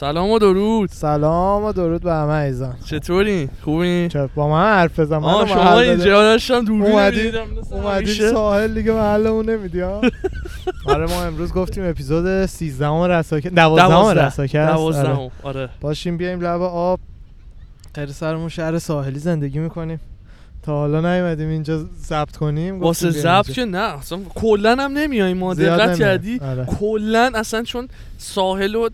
سلام و درود سلام و درود به همه عزیزان چطوری خوبی چه با من حرف بزن آه من شما اینجا داشتم دوربین اومدی اومدی. ساحل دیگه محلمون نمیدی ها آره ما امروز گفتیم اپیزود 13 رساکه 12 دوازده. رساکه است. آره. دوازدهم آره باشیم بیایم لب آب غیر سرمون شهر ساحلی زندگی می‌کنیم تا حالا نیومدیم اینجا ضبط کنیم واسه ضبط. که نه اصلا کلا هم نمیای ما دقت. کردی آره. کلا اصلا چون ساحل و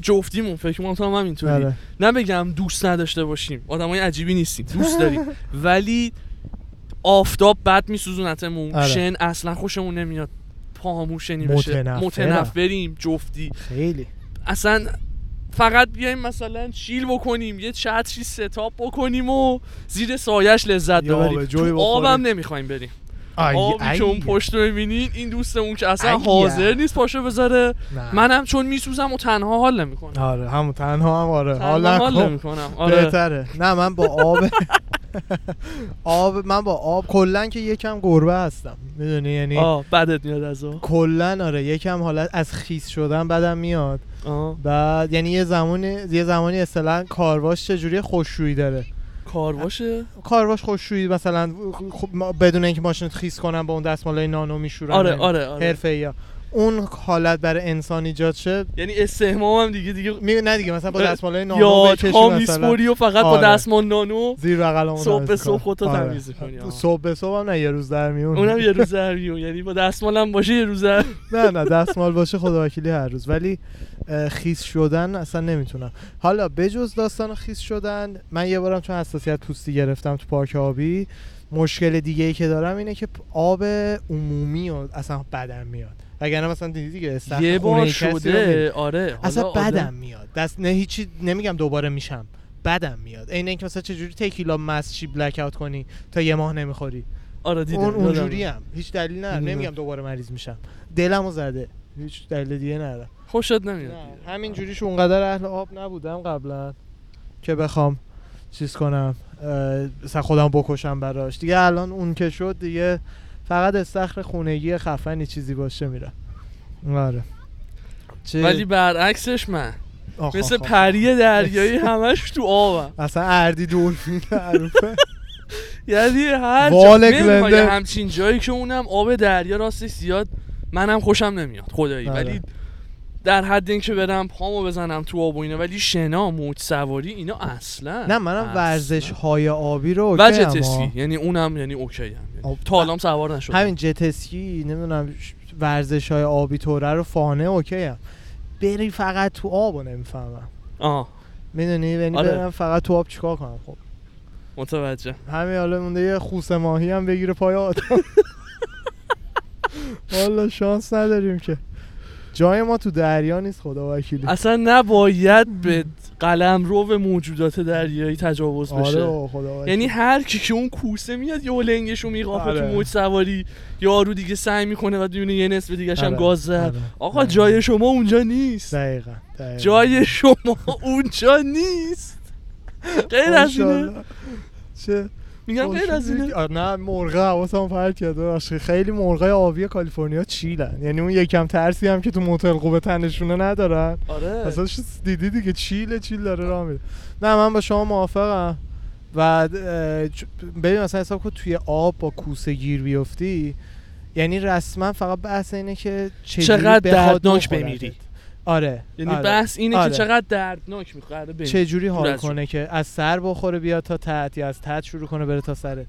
جفتیمون فکر کنم تو هم همینطوری. آره. نه بگم دوست نداشته باشیم آدمای عجیبی نیستیم دوست داریم. ولی آفتاب بد میسوزونتمون آره. شن اصلا خوشمون نمیاد. پاهامون شنی بشه. متنفریم جفتی. خیلی. اصلا فقط بیایم مثلا چیل بکنیم یه چتری ستاپ بکنیم و زیر سایش لذت ببریم. تو. آبم نمی‌خوایم بریم. آبی که اون. پشت رو می‌بینین این دوستمون که اصلا. حاضر نیست پاشو بذاره. منم چون میسوزم و تنها حال نمی‌کنم. آره همون تنها هم آره. تنها حال نمی‌کنم. آره. بهتره. نه من با آب آب من با آب کلا که یکم گربه هستم. می‌دونی؟ یعنی آه بدت میاد از آب. کلا آره. یکم حالت از خیس شدن بدم میاد. آه. بعد یعنی یه زمانی یه زمانی اصلا کارواش چجوری خوششویی داره. کار باشه کارواش خوششویی مثلا خب بدون اینکه ماشین خیس کنن با اون دستمالای نانو میشورن. آره آره آره. حرفه اون حالت برای انسان ایجاد شه یعنی استهمام هم دیگه دیگه می نه دیگه مثلا با اه، دستمالای نانو یا میسپوری و فقط با آره. دستمان نانو زیر بغلمون صبح به صبح. خودتو آره. تمیز می‌کنی، آه. صبح به صبح هم نه یه روز در میون اونم یه روز در میون یعنی با دستمالم باشه یه روز در نه نه دستمال باشه خدا وکیلی هر روز ولی خیس شدن اصلا نمی‌تونم حالا بجز داستان خیس شدن من یه بارم چون حساسیت پوستی گرفتم تو پارک آبی مشکل دیگه ای که دارم اینه که آب عمومی و اصلا بدم میاد وگرنه مثلا دیدی دیگه یه بار. شده آره اصلا بدم میاد. دست نه هیچی نمیگم دوباره میشم. بدم میاد. عین اینکه مثلا چجوری تکیلا مسچی بلک اوت کنی تا یه ماه نمی‌خوری. آره دیدم اون. اونجوری هم هیچ دلیل می‌دونم. نمیگم دوباره مریض میشم. دلمو زده. هیچ دلیل دیگه نداره خوشت نمیاد همین جوریش اونقدر اهل آب نبودم قبلا که بخوام چیز کنم مثلا خودم بکشم براش. دیگه الان اون که شد دیگه فقط استخر خونگی خفنی چیزی باشه میرم آره. چه ولی برعکسش من. آخ، مثل آخ، آخ. پری دریایی همش تو آبم. اصلا اردی دولفین معروفه. یعنی هر جا. همچین جایی که اونم آب دریا راستش زیاد منم خوشم نمیاد خدایی. آره. ولی در حد اینکه برم پامو بزنم تو آب و اینا ولی شنا موج سواری اینا اصلا نه منم اصلا. ورزش های آبی رو و okay جتسکی یعنی اونم یعنی okay ام. یعنی تا حالام سوار نشدم. همین جتسکی نمی‌دونم ورزش های آبی توره رو fun ه okay ام. بری فقط تو آب رو نمی‌فهمم. آه. می‌دونی؟ یعنی آره. برم فقط تو آب چیکار کنم خب؟ متوجه. همین حالا مونده یه کوسه ماهی هم بگیره پای آدم. والا شانس نداریم که. جای ما تو دریا نیست خدا وکیلی اصلا نباید به قلم رو به موجودات دریایی تجاوز بشه آره خدا. یعنی هر کی که اون کوسه میاد یه لنگشو میقاپه آره. تو موج سواری یارو دیگه سعی می‌کنه و دونه یه نصف دیگه هم آره، گاز زد آره. آقا. جای شما اونجا نیست دقیقا, دقیقاً. جای شما اونجا نیست غیر از اینه. چه میگم غیر از اینه نه مرغ حواسم پرت کرده. خیلی مرغای آبی کالیفرنیا چیلن یعنی اون یکم ترسی هم که تو موتل خوبه تنشونه ندارن آره اصلا دیدی دیگه چیل چیل داره راه میره نه من با شما موافقم و ببین مثلا حساب کن توی آب با کوسه گیر بیفتی یعنی رسما فقط بحث اینه که چقدر دردناک. بمیری. آره یعنی آره. بحث اینه آره. که چقدر دردناک می‌خوره ببین چجوری حال دور از کنه که از سر بخوره بیاد تا تحت یا از تحت شروع کنه بره تا سرت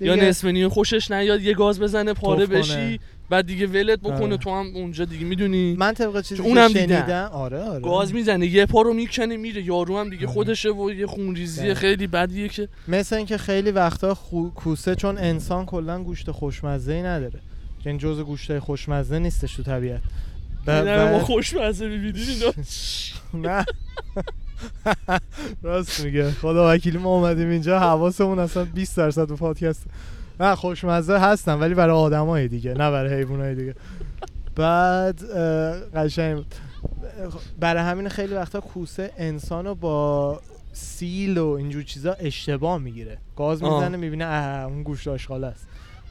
یا نصف نیمه خوشش نیاد یه گاز بزنه پاره. بشی بعد دیگه ولت بکنه آره. تو هم اونجا دیگه می‌دونی من طبق چیزی اونم. شنیدم آره آره گاز می‌زنه یه پا رو می‌کنه میره یارو هم دیگه آره. خودشه و یه خونریزی. خیلی بدیه که مثل اینکه خیلی وقتا خو... کوسه چون انسان کلا گوشت خوشمزه ای نداره یعنی جز گوشت خوشمزه نیستش تو طبیعت ب... اینا ما. خوشمزه می‌بینیم اینا. نه. راست میگه. خدا وکیلی ما اومدیم اینجا حواسمون اصلا 20 درصد تو پادکست. نه خوشمزه هستن ولی برای آدمای دیگه نه برای حیوانای دیگه. بعد قشنگ. برای همین خیلی وقتا کوسه انسانو با سیل و اینجور چیزا اشتباه می‌گیره. گاز. می‌زنه می‌بینه اه اون گوشت آشغال است.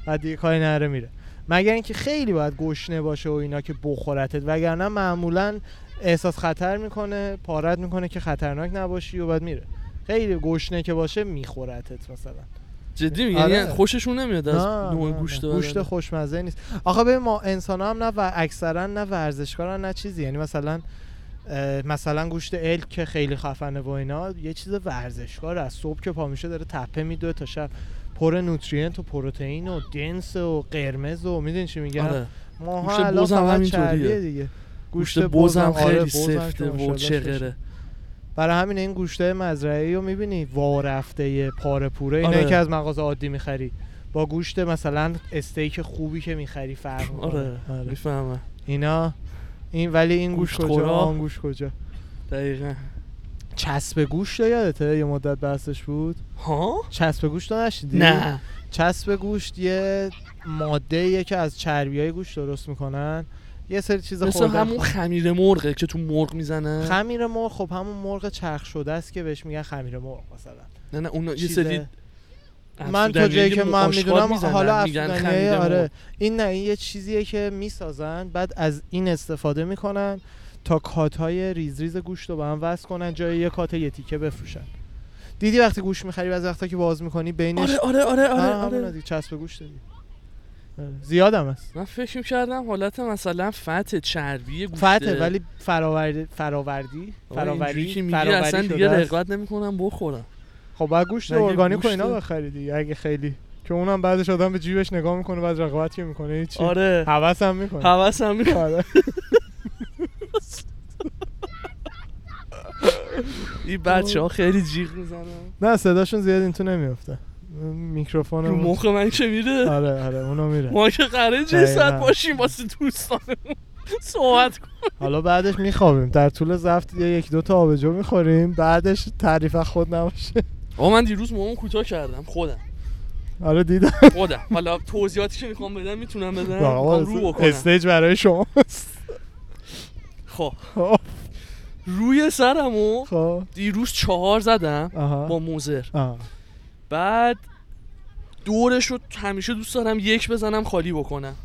بعد دیگه کاری نره میره. مگر اینکه خیلی باید گشنه باشه و اینا که بخورتت. وگرنه معمولا احساس خطر می‌کنه پارت می‌کنه که خطرناک نباشی و بعد میره. خیلی گشنه که باشه میخورتت مثلا. جدی میگی؟ آره. یعنی خوششون نمیاد از نوع گوشت. گوشت؟ خوشمزه نیست. آخه ببین ما انسان هم نه و اکثرا نه ورزشکارن نه چیزی. یعنی مثلا مثلا گوشت الک که خیلی خفنه و اینا یه چیز ورزشکار از صبح که پا میشه داره تپه میدوه تا شب. پر نوترینت و پروتئین و دنس و قرمز و می‌دونی چی میگم؟ آره. ما گوشت هم همینطوریه. دیگه. گوشت بزم آره، خیلی که سفته و چغره. برای همین این گوشته مزرعه رو می‌بینی؟ وارفته پاره پوره. اینایی آره. که از مغازه عادی می‌خری. با گوشت مثلا استیک خوبی که می‌خری فرق می‌کنه. آره می‌فهمم. اینا؟ این ولی این گوشت گوشت کجا. آن گوشت کجا؟ دقیقا. چسب گوشت رو یادته؟ یه مدت بحثش بود. ها؟ چسب گوشت رو نشیدی نه. چسب گوشت یه ماده که از چربی های گوشت درست می‌کنن. یه سری چیز مثل همون خمیر مرغه که تو مرغ می‌زنه. خمیر مرغ خب همون مرغ چرخ شده است که بهش میگن خمیر مرغ مثلا. نه نه اون یه سری من تا جایی که من می‌دونم حالا افغانیه. آره. این نه این یه چیزیه که می‌سازن بعد از این استفاده می‌کنن. تا کات های ریز ریز گوشت رو به هم وصل کنن جای یه کات یه تیکه بفروشن. دیدی وقتی گوشت می‌خری بعضی وقتا که باز می‌کنی بینش آره آره آره آره, آره آره. دیگه چسب گوشت دیگه. آره. زیادم هست. من فکر می‌کردم حالت مثلا فت چربی گوشته. فته ولی فراوردی فراوردی آره، فراوری که میگی فراوری اصلا دیگه. رقت نمی‌کنم بخورم. خب بعد گوشت ارگانیک و گوشت- اینا بخری دیگه اگه خیلی. که اونم بعدش آدم به جیبش نگاه می‌کنه بعد رقابت که می‌کنه هیچی. آره. حوس هم می‌کنه. حواسم می‌کنم آره. این بچه ها خیلی جیغ می‌زنن. نه صداشون زیاد این تو نمیفته میکروفون رو مخ من که میره؟ آره آره اونو میره. ما که قراره دقیقاً. جسد باشیم واسه دوستانمون. صحبت کن. حالا بعدش میخوابیم. در طول زفت یه یک دو تا آبجو می‌خوریم. بعدش تعریف خود نباشه. آقا من دیروز موامو کوتاه کردم. خودم. آره دیدم. خودم. حالا توضیحاتی که می‌خوام بدم می‌تونم بدم. رو بکنم. استیج برای شما خب. خب. روی سرمو خب. دیروز چهار زدم با موزر. بعد دورش رو همیشه دوست دارم یک بزنم خالی بکنم.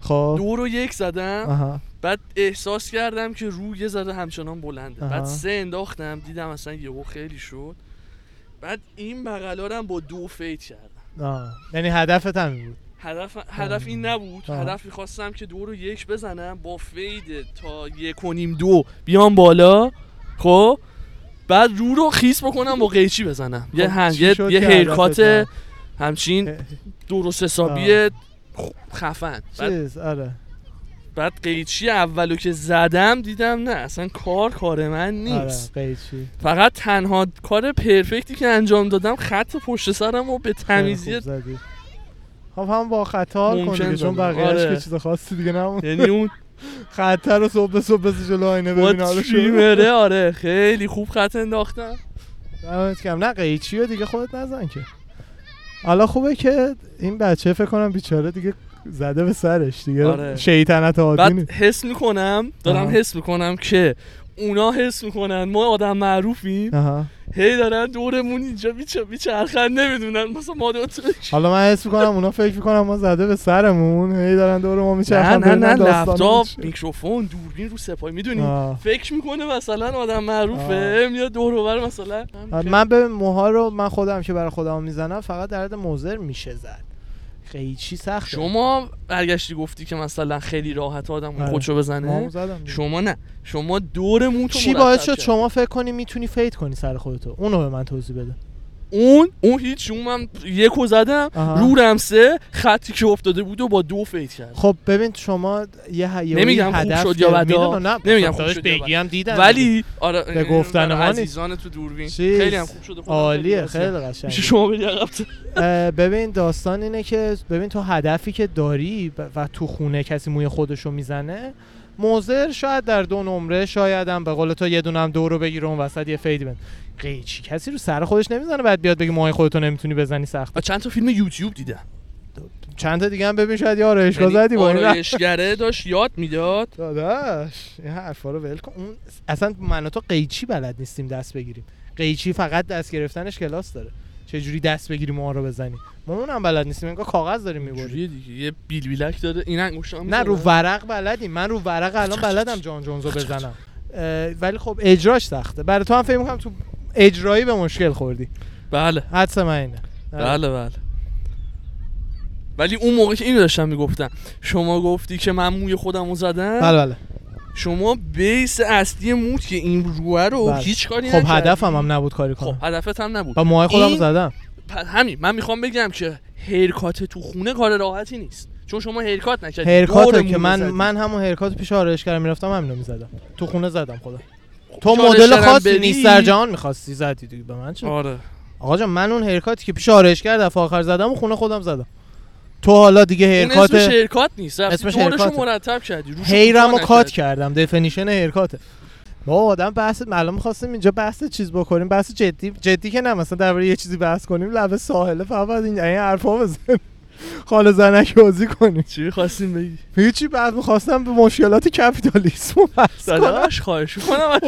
خب. دو رو یک زدم. آها. بعد احساس کردم که رو یه ذره همچنان بلنده. بعد سه انداختم دیدم اصلا یهو خیلی شد. بعد این بغلا رو هم با دو fade کردم. یعنی هدفت همین بود. هدف هدف این نبود. آه. هدف می‌خواستم که دو رو یک بزنم با fade تا یک و نیم دو بیام بالا. خب؟ بعد رو رو خیس بکنم با قیچی بزنم. یه خب، چی یه, یه هیرکات؟ همچین درست حسابی خفن. بعد, چیز؟ آره. بعد قیچی اولو که زدم دیدم نه اصلا کار کار من آره نیست. قیچی. فقط تنها کار پرفکتی که انجام دادم خط پشت سرم رو به تمیزی. خب هم با خطا کن ممکن دیگه چون. بقیه‌اش آره. که چیز خاصی دیگه نمون یعنی اون خطر رو صبح صبح بسی جلو آینه ببین تریمره آره. خیلی خوب خط انداختم دمت گرم. نه قیچی رو دیگه خودت نزن که. حالا خوبه که این بچه فکر کنم بیچاره دیگه زده به سرش دیگه. آره. شیطنت عادی بعد حس می‌کنم دارم آها. حس می‌کنم که اونا حس می‌کنن. ما آدم معروفیم. آها. هی دارن دورمون اینجا بیچه بیچرخن نمی‌دونن. مثلا ما حالا من حس می‌کنم اونا فکر می‌کنم ما زده به سرمون. هی دارن دور ما نه میچرخن نه نه داستانمون لپتاپ. میکروفون دوربین رو سپاهی می‌دونی. فکر می‌کنه مثلا آدم معروفه میاد دور بر مثلا. من به موها رو من خودم که برای خودم می‌زنم فقط در حد موزر میشه زد. قیچی سخته شما برگشتی گفتی که مثلا خیلی راحت آدم آره. خودشو بزنه. شما نه شما دور موتو چی باعث شد. شما فکر کنی می‌تونی فید کنی سر خودتو اونو به من توضیح بده اون اون هیچ اون من یکو زدم آها. رورم سه خطی که افتاده بود و با دو فید کرد خب ببین شما یه ه... یه نمیگم خوب هدف شد یا بدا. نه نمیگم خوب شد بگی هم دیدم ولی آره به گفتن ما. عزیزان تو دوربین. خیلی هم خوب شده عالیه. خیلی قشنگه شما بری ببین داستان اینه که ببین تو هدفی که داری و تو خونه کسی موی خودشو می‌زنه موزر شاید در دو نمره شاید هم به قول تو یه دونه هم دو رو بگیره اون وسط یه فیدی بند قیچی کسی رو سر خودش نمی‌زنه بعد بیاد بگه موهای خودتو نمی‌تونی بزنی سخت چند تا فیلم یوتیوب دیدم. چند تا دیگه هم ببین شاید یه آرایشگاه یعنی زدی با. آرایشگره داشت یاد می‌داد. داداش این حرفا رو ول کن. اون اصلا من و تو قیچی بلد نیستیم دست بگیریم. قیچی فقط دست گرفتنش کلاس داره. چجوری دست بگیری موها رو بزنی ما اونم بلد نیستیم انگار کاغذ داریم می‌بریم. دیگه. یه بیل بیلک داره. این انگشتام نه رو ورق بلدیم. من رو ورق الان بلدم جان جونزو بزنم. ولی خب اجراش سخته. برای تو هم فکر می‌کنم تو اجرایی به مشکل خوردی. بله. حدس من اینه. بله بله. ولی اون موقع که اینو داشتم می‌گفتم شما گفتی که من موی خودم رو زدم؟ بله بله. شما بیس اصلی موت که این روه رو بله. هیچ کاری خب. هدفم هم نبود کاری خب کنم هدفت هم نبود. و موهای خودم این- زدم. همین من می‌خوام بگم که هیرکات تو خونه کار راحتی نیست. چون شما هیرکات نکردی. مو که من. من همون هرکات پیش آرایشگر می‌رفتم همینو می‌زدم. تو خونه زدم خدا. تو مدل خاصی در جهان می‌خواستی زدی دیگه. به من چه؟ آره. آقا جان من اون هرکاتی که پیش آرایشگر دفعه آخر زدم و خونه خودم زدم. تو حالا دیگه اون اسمش هرکات نیست. اسمش هیرکاته. مرتب کردی. روشو هیرم رو کوتاه کات. کردم. دفنیشن هرکاته ما آدم بحث الان می‌خواستیم اینجا بحث چیز بکنیم. بحث جدی جدی که نه مثلا درباره یه چیزی بحث کنیم. لبه ساحله فقط این این حرفا بزنیم. خاله زنک بازی کنیم چی خواستیم بگی؟ هیچی بعد می‌خواستم به مشکلات کپیتالیسم بحث کنم؟ خواهش از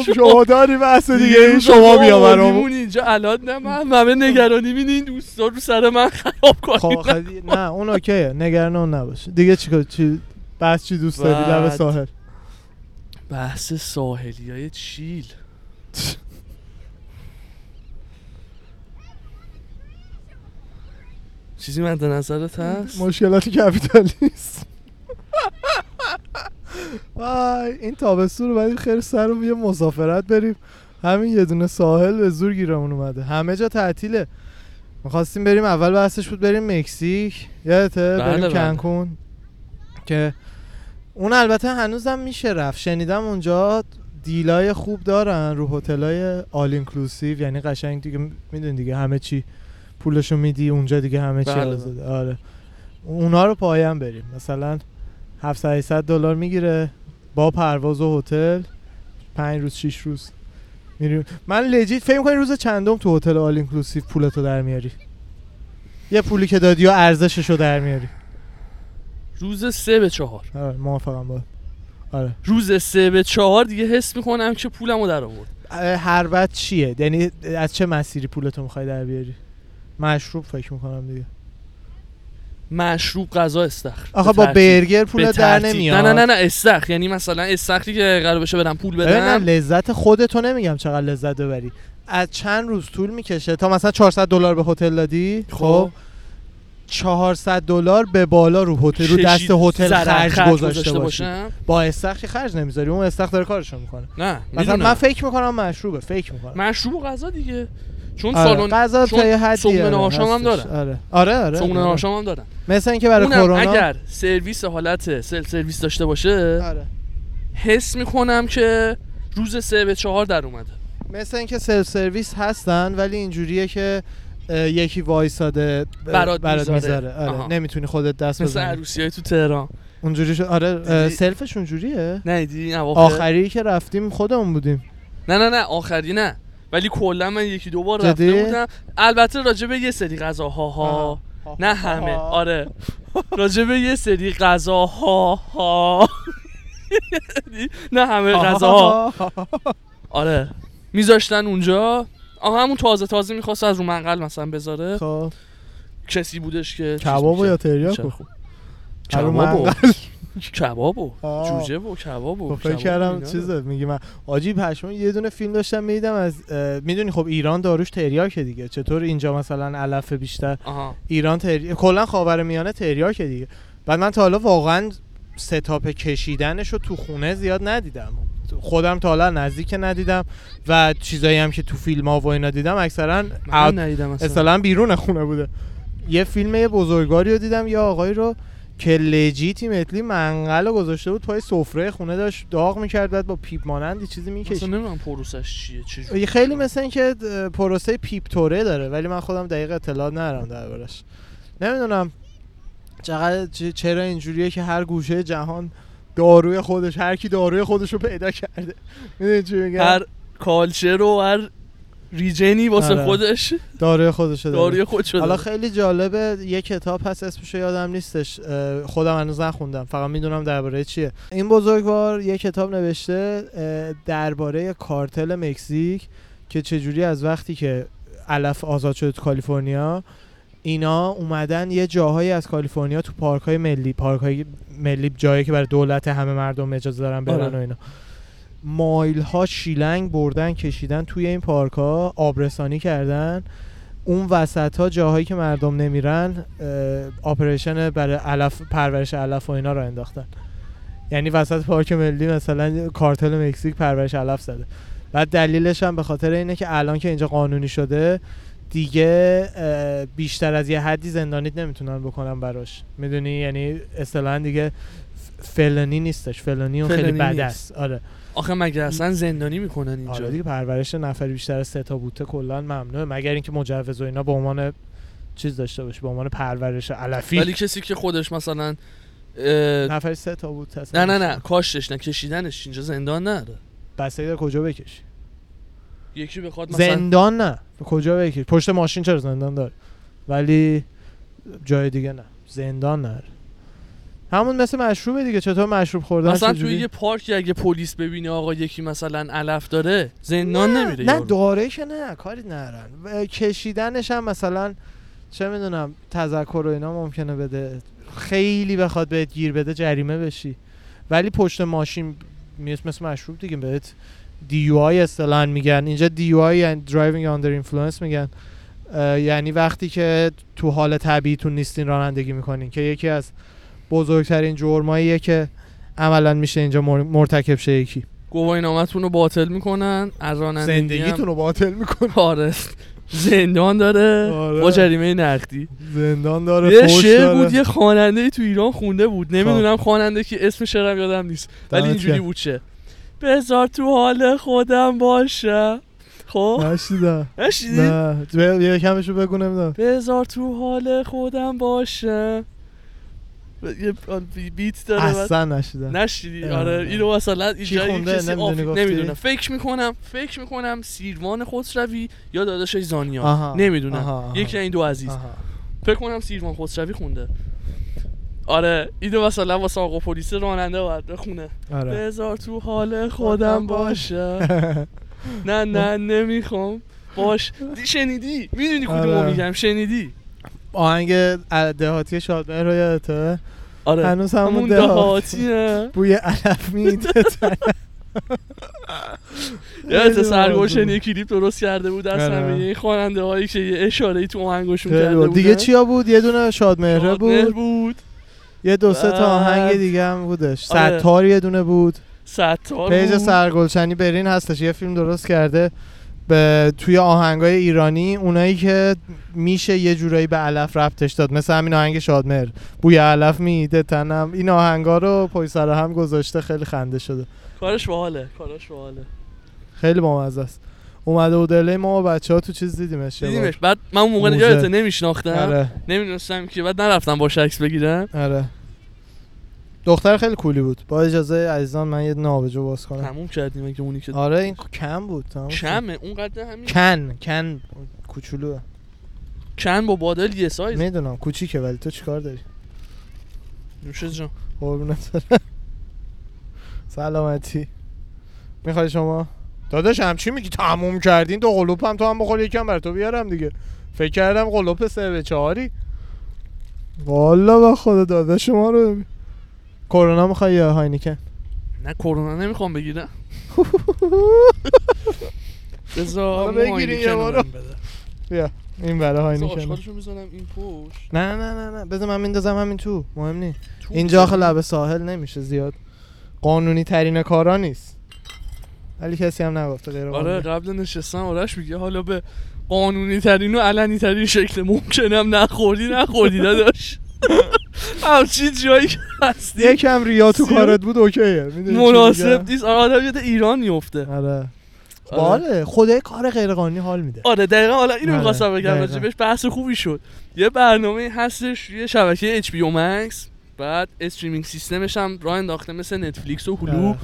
خب شما داری بحث دیگه شما بیا برامون. اینجا الان نه من همه نگرانی میدین این دوستا رو سر من خراب خب کنید خیلی- نه اون اوکیه. نگران اون نباشه. دیگه چیکار چی بحث چی دوست داری؟ لب ساحل. بحث ساحلی های چیل. چیزی مد نظرت هست؟ مشکلات کپیتالیسم. وای این تابستون باید خیر سر رو یه مسافرت بریم. همین یه دونه ساحل به زور گیرمون اومده. همه جا تعطیله. می‌خواستیم بریم اول بحثش بود بریم مکزیک. یادته؟ بله، بریم بله. کنکون. که اون البته هنوزم میشه رفت. شنیدم اونجا دیلای خوب دارن رو هتلای آل اینکلوسیو یعنی قشنگ دیگه می‌دونی دیگه همه چی پولشو میدی اونجا دیگه همه چی بله، آزاده. آره. اونا رو پایم بریم. مثلا 700 800 دلار می‌گیره با پرواز و هتل 5 روز 6 روز. میریم. من legit فکر کنی روز چندم تو هتل all inclusive پولتو در میاری. یه پولی که دادی و ارزششو در میاری. روز سه به چهار. آره موافقم با. آره. روز سه به چهار دیگه حس می‌کنم که پولمو در آورد. هر بد چیه؟ یعنی از چه مسیری پولتو می‌خوای در بیاری؟ مشروب فکر می‌کنم دیگه. مشروب غذا استخر. آخه با. برگر پول در. نمیاد. نه نه نه نه استخر. یعنی مثلا استخری که قرار بشه بدم پول ببین، نه بدم لذت خودتو نمیگم چقدر لذت ببری. از چند روز طول می‌کشه؟ تا مثلا 400 دلار به هتل دادی؟ خب. 400 دلار به بالا رو هتل رو دست هتل خرج گذاشته باشی. با استخر که خرج نمی‌ذاری. اون استخر داره کارشو می‌کنه. نه مثلا من فکر می‌کنم مشروبه فکر می‌کنم. مشروب و غذا دیگه. چون آره. سالن غذا چون تا یه حدی صبحونه آره، شام هم. دارن. آره آره آره, صبحونه آره. شام هم دارم مثل اینکه برای کرونا اگر سرویس حالت سلف سرویس داشته باشه آره حس می‌کنم که روز سه به چهار در اومده مثل اینکه سلف سرویس هستن ولی اینجوریه که یکی وایساده برات برات می‌ذاره. آره. نمی‌تونی خودت دست مثل بزنی عروسی های تو تهران اونجوری شد آره؟ سلفش اونجوریه نه دیدی آخری که رفتیم خودمون بودیم نه نه نه آخری نه ولی کلا من یکی دو بار؟ رفته بودم. البته راجع به یه سری غذاها ها. نه همه. آره. راجع به یه سری غذاها ها. نه همه غذاها. آره. میذاشتن اونجا. آها همون تازه تازه می‌خواست از رو منقل مثلا بذاره. خب. کسی بودش که کباب. یا تریاک رو کباب منقل. کباب و. جوجه و کباب و خب فکر کردم. چیزه میگی من آجی پشمون یه دونه فیلم داشتم می‌دیدم از می‌دونی خب ایران داروش تریاکه دیگه چطور اینجا مثلا علف بیشتر ایران تری... کلا خاورمیانه تریاکه دیگه. بعد من تا حالا واقعا ستاپ کشیدنش رو تو خونه زیاد ندیدم. خودم تا حالا نزدیک ندیدم و چیزایی هم که تو فیلم ها و اینا دیدم اکثرا ندیدم اصلا. اصلا بیرون خونه بوده. یه فیلم بزرگاری رو دیدم یه آقایی رو که legitimately منقل رو گذاشته بود پای سفره خونه داشت داغ می‌کرد بعد با پیپ مانندی چیزی می‌کشید. نمی‌دونم پروسش چیه چجوری خیلی مثل این که اه، پروسه پیپ توره داره ولی من خودم دقیق اطلاع ندارم دربارش. نمی‌دونم چقدر چرا اینجوریه که هر گوشه جهان داروی خودش هر کی داروی خودش رو پیدا کرده. می‌دونی چی میگم؟ هر culture و هر ریجنی واسه آره. خودش داروی خودش داره. داروی خود شده حالا خیلی جالبه یه کتاب هست اسمش یادم نیستش خودم هنوز نخوندم فقط می‌دونم درباره چیه این بزرگوار یه کتاب نوشته درباره کارتل مکزیک که چجوری از وقتی که علف آزاد تو کالیفرنیا اینا اومدن یه جاهایی از کالیفرنیا تو پارک های ملی پارک های ملی جایی که برای دولت همه مردم اجازه دارن برن آره. و اینا مایل ها شیلنگ بردن کشیدن توی این پارک ها آبرسانی کردن. اون وسط ها جاهایی که مردم نمیرن آپریشن برای علف پرورش علف و اینا رو انداختن. یعنی وسط پارک ملی مثلا کارتل مکزیک پرورش علف زده. بعد دلیلش هم به خاطر اینه که الان که اینجا قانونی شده دیگه بیشتر از یه حدی زندانیت نمی‌تونن بکنن براش. می‌دونی؟ یعنی اصطلاحا دیگه فلانی نیستش. فلانی اون خیلی بد. است آره. آخه مگه اصلا زندانی می‌کنن اینجا؟ آره دیگه پرورش نفر بیشتر از سه تا بوته کلا ممنوعه مگر اینکه مجوز و اینا به عنوان چیز داشته باشه به عنوان پرورش علفی. ولی کسی که خودش مثلا نفر سه تا بوت هست نه نه نه کاشتش نه کشیدنش. اینجا زندان نره بسته کجا بکشی؟ یکی بخواد مثلا زندان نه. کجا بکشی؟ پشت ماشین چرا زندان داره؟ ولی جای دیگه نه. زندان نه همون مثل مشروبه دیگه چطور مشروب خوردن مثلا؟ توی یه پارکی اگه پلیس ببینه آقا یکی مثلا علف داره زندان نه، نمیره نه. داره که نه کاری نرن و کشیدنش هم مثلا چه می‌دونم تذکر و اینا ممکنه بده. خیلی بخواد بهت گیر بده جریمه بشی. ولی پشت ماشین میس مثل مشروب دیگه بهت DUI اصطلاحا میگن. اینجا DUI یعنی driving under influence میگن. یعنی وقتی که تو حال طبیعیتون نیستین رانندگی می‌کنین. که یکی از بزرگترین جرماییه که عملا میشه اینجا مر- مرتکب شه یکی. گواهی نامتون رو باطل می‌کنن از رانندگی زندگیتون رو باطل می‌کنه آره. زندان داره. آره. با جریمه نقدی. زندان داره یه شعر داره. بود یه خواننده تو ایران خونده بود. نمی‌دونم خواننده که اسم شعرم یادم نیست. ولی اینجوری. بود چه بذار تو حال خودم باشه خب؟ نشیدم. نشیدی؟ نه. یه کمشو بگو نمی‌دونم. بذار تو حال خودم باشه یه بی- بیت داره اصلا نشیدم. نشیدی. آره اینو مثلا اینجا؟ کسی؟ نمی‌دونم فکر می‌کنم فکر می‌کنم سیروان خسروی یا داداشش زانیان آها. نمی‌دونم. یکی این دو عزیز. آها. فکر کنم سیروان خسروی خونده. آره اینو مثلا واسه آقا پلیس راننده باید بخونه. آره. بذار تو حال خودم باشه. نه نه نمی‌خوام. باش. دی شنیدی؟ می‌دونی کدومو آره. میگم؟ شنیدی؟ آهنگ دهاتی شادمهر رو یادته؟ آره. هنوز همون همون دهات. دهاتیه. بوی علف میده یادت سرگوشن یه کلیپ درست کرده بود از آره. همه این خواننده هایی که یه اشاره تو آهنگشون کرده بودن دیگه چیا بود؟ یه دونه شادمهره شادمهر بود. بود. یه دو سه تا آهنگ دیگه هم بودش. آره. ستار یه دونه بود. ستار پیج بود. سرگلشنی برین هستش. یه فیلم درست کرده. به توی آهنگای ایرانی اونایی که میشه یه جورایی به علف ربطش داد. مثل همین آهنگ شادمر بوی علف میده تنم. این آهنگا رو پای سر هم گذاشته خیلی خنده شده. کارش باحاله کارش باحاله. خیلی بامزه است. اومده بود دله ما بچه ها تو چیز دیدیمش. دیدیمش. بعد من اون موقع. یادت نمیشناختم. آره. نمی‌دونستم که بعد نرفتم با عکس بگیرم. آره. دختر خیلی کولی بود. با اجازه عزیزان من یه آبجو باز کنم. تموم کردیم اگه اونی که آره این کم بود تمام شد. کمه اونقدر همین. کن کن کوچولوه کن با بادل یه سایز. می‌دونم کوچیکه ولی تو چیکار داری؟ نوش جان. قربونت. سلامتی می‌خوای شما؟ داداش همچی میگی؟ تموم کردین دو قلوپ هم تو هم بخور یکم بر تو بیارم دیگه. فکر کردم قلوپ سه به چهاری. والا به خدا داداش شما رو ببین. کرونا می‌خوای یا هاینیکن؟ نه کرونا نمی‌خوام بگیرم. بذار هاینیکن یه رو بارو. بیا این برای هاینیکن. آشغالشو می‌زنم این پشت. نه نه نه نه بذار من میندازم همین تو مهم نیست. تو اینجا آخه؟ لب ساحل نمیشه زیاد. قانونی ترین کارا نیست. ولی کسی هم نگفته غیر آره. قبل نشستم آرش میگه حالا به قانونی ترین و علنی ترین شکل ممکنم نخوردی نخوردی داداش. همچین جایی که هستی. یکم ریا تو کارت بود okay ه. مناسب؟ نیست. آره آدم یاد ایران میفته آره. بله. خدای کار غیر قانونی حال میده. آره دقیقا. حالا اینو آره، می‌خواستم بگم. راجبش بحث خوبی شد. یه برنامه هستش روی شبکه HBO Max. بعد streaming system ش هم راه انداخته مثل Netflix و Hulu. آره.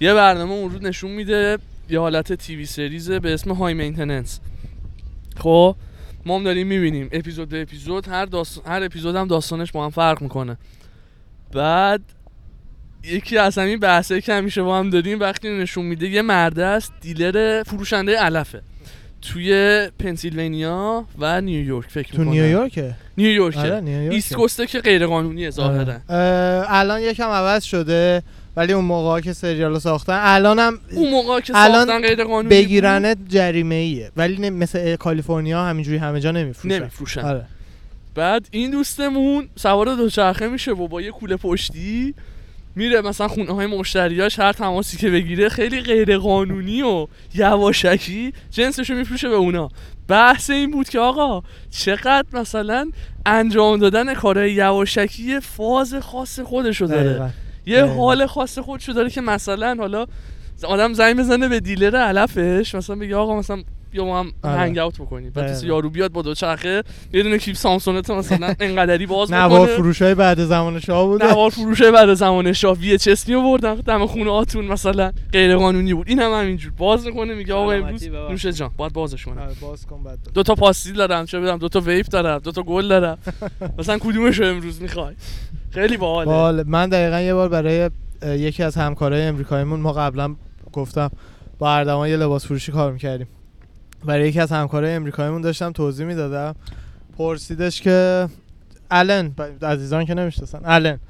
یه برنامه اون رو نشون میده یه حالت TV series به اسم High Maintenance خب؟ ما هم داریم می‌بینیم. اپیزود به اپیزود هر, داست... هر اپیزود هم داستانش با هم فرق می‌کنه. بعد یکی از همین بحثایی که همیشه با هم داریم وقتی نشون میده یه مرده است dealer فروشنده علفه. توی پنسیلوانیا و نیویورک فکر تو می‌کنم. نیویورکه نیویورک آره نیویورکه East Coast ه که غیر قانونیه ظاهرا. آره. الان یکم عوض شده. ولی اون موقع که سریال ساختن الانم اون موقع که الان ساختن غیر قانونی بگیرنت جریمه ایه ولی مثل کالیفرنیا همینجوری همه جا نمیفروشن. نمیفروشن. آره. بعد این دوستمون سوار دوچرخه میشه و با یه کوله پشتی میره مثلا خونه های مشتریاش هر تماسی که بگیره خیلی غیر قانونی و یواشکی جنسشو میفروشه به اونا. بحث این بود که آقا چقدر مثلا انجام دادن کارهای یواشکی فاز خاص خودشو داره. دقیقاً. یه. حال خاص خودشو داره که مثلا حالا آدم زنگ بزنه به dealer علفش مثلا بگه آقا مثلا بیا ما هم آره. hang out بکنیم. بعد دقیقاً. یارو بیاد با دوچرخه یه دونه کیف سامسونت مثلا انقدری باز نوار بکنه. فروش های بعد زمان شاه بوده. نوار فروشه بعد زمان شاه VHS بردن دم خونه آتون مثلا غیر قانونی بود. این هم همینجور. باز می‌کنه میگه آقا امروز. نوش جان باید بازش کنم آره، باز کن بعد. دو تا پاستیل دارم چه بدم دو تا vape دارم دو تا گل دارم. مثلا کدومشو امروز می‌خوای؟ خیلی باحاله. بال من دقیقا یه بار برای یکی از همکارای امریکاییمون ما قبلا گفتم با اردوان یه لباس فروشی کار می‌کردیم. برای یکی از همکارای امریکاییمون داشتم توضیح می‌دادم. پرسیدش که الن عزیزان که نمی‌شناسن الن.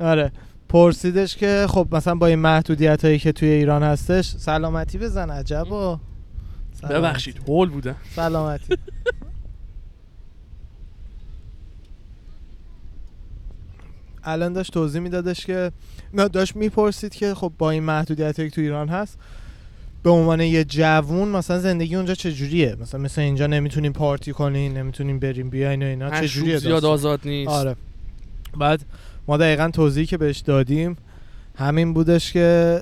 آره. پرسیدش که خب مثلا با این محدودیت هایی که توی ایران هستش سلامتی بزن عجبا. ببخشید هول بودم سلامتی. الان داشت توضیح میدادش که نه داشت می‌پرسید که خب با این محدودیت که تو ایران هست به عنوان یه جوون مثلا زندگی اونجا چجوریه مثلا مثل اینجا نمی‌تونیم پارتی کنین نمی‌تونیم بریم بیاین و اینا چجوریه زیاد؟ آزاد نیست آره بعد ما دقیقا توضیحی که بهش دادیم همین بودش که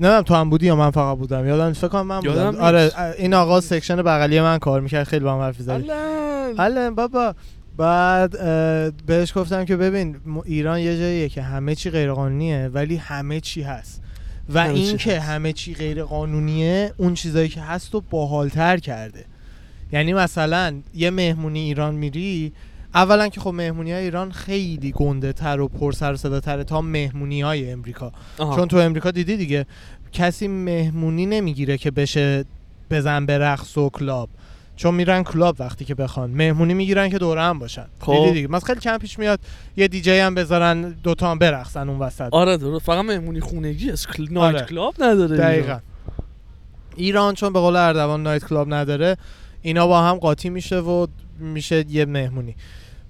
نمی‌دونم تو هم بودی یا من فقط بودم یادم. فکر کنم من بودم. آره این آقا سکشن بغلی من کار می‌کرد خیلی با هم حرف. حالا بابا بعد بهش گفتم که ببین ایران یه جاییه که همه چی غیر قانونیه ولی همه چی هست و همه چی این که هست. همه چی غیر قانونیه اون چیزایی که هست رو باحالتر کرده یعنی مثلا یه مهمونی ایران میری اولا که خب مهمونی های ایران خیلی گنده تر و پر سر و صدا تره تا مهمونی های امریکا آها. چون تو امریکا دیدی دیگه کسی مهمونی نمی‌گیره که بشه بزن به رقص و club چون میرن club وقتی که بخوان. مهمونی می‌گیرن که دوره هم باشن. خب. دیدی دیگه. مثلا خیلی کم پیش میاد یه دیجی هم بذارن دوتا هم برقصن اون وسط. آره درست. فقط مهمونی خونگی است. کل... night آره. club نداره دقیقا. ایران. ایران چون به قول اردوان night club نداره اینا با هم قاطی میشه و میشه یه مهمونی.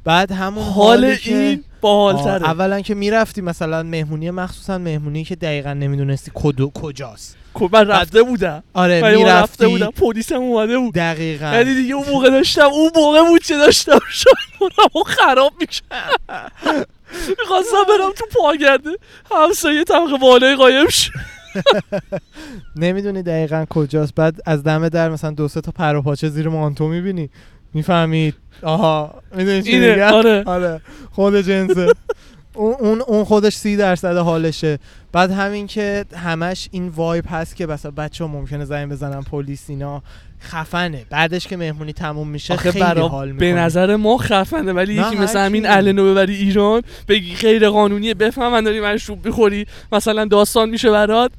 بعد همون حال این آه، باحال‌تره اولا که می‌رفتی مثلا مهمونی مخصوصا مهمونی که دقیقا نمی‌دونستی کدو کجاست. خب من رفته بودم. آره من رفته بودم. پلیس هم اومده بود. دقیقا. یعنی دیگه اون موقع داشتم اون موقع بود چه داشتم شد اون خراب میشه می‌خواستم برم تو پاگرده همسایه طبقه بالای قایم شد نمی‌دونی دقیقا کجاست. بعد از دم در مثلا دو سه تا پر و پاچه زیر مانتو می‌بینی. می‌فهمید. آها می‌دونی چی میگم؟ آره. آره خود جنسه اون اون خودش سی درصد حالشه. بعد همین که همش این وایب هست که مثلا بچه ها ممکنه زنگ بزنن پلیس اینا. خفنه. بعدش که مهمونی تموم میشه خیلی برا حال به می‌کنه. نظر ما خفنه ولی یکی مثل همین. النو ببری ایران بگی غیر قانونیه. بفهمن داری مشروب می‌خوری. مثلا داستان میشه برات.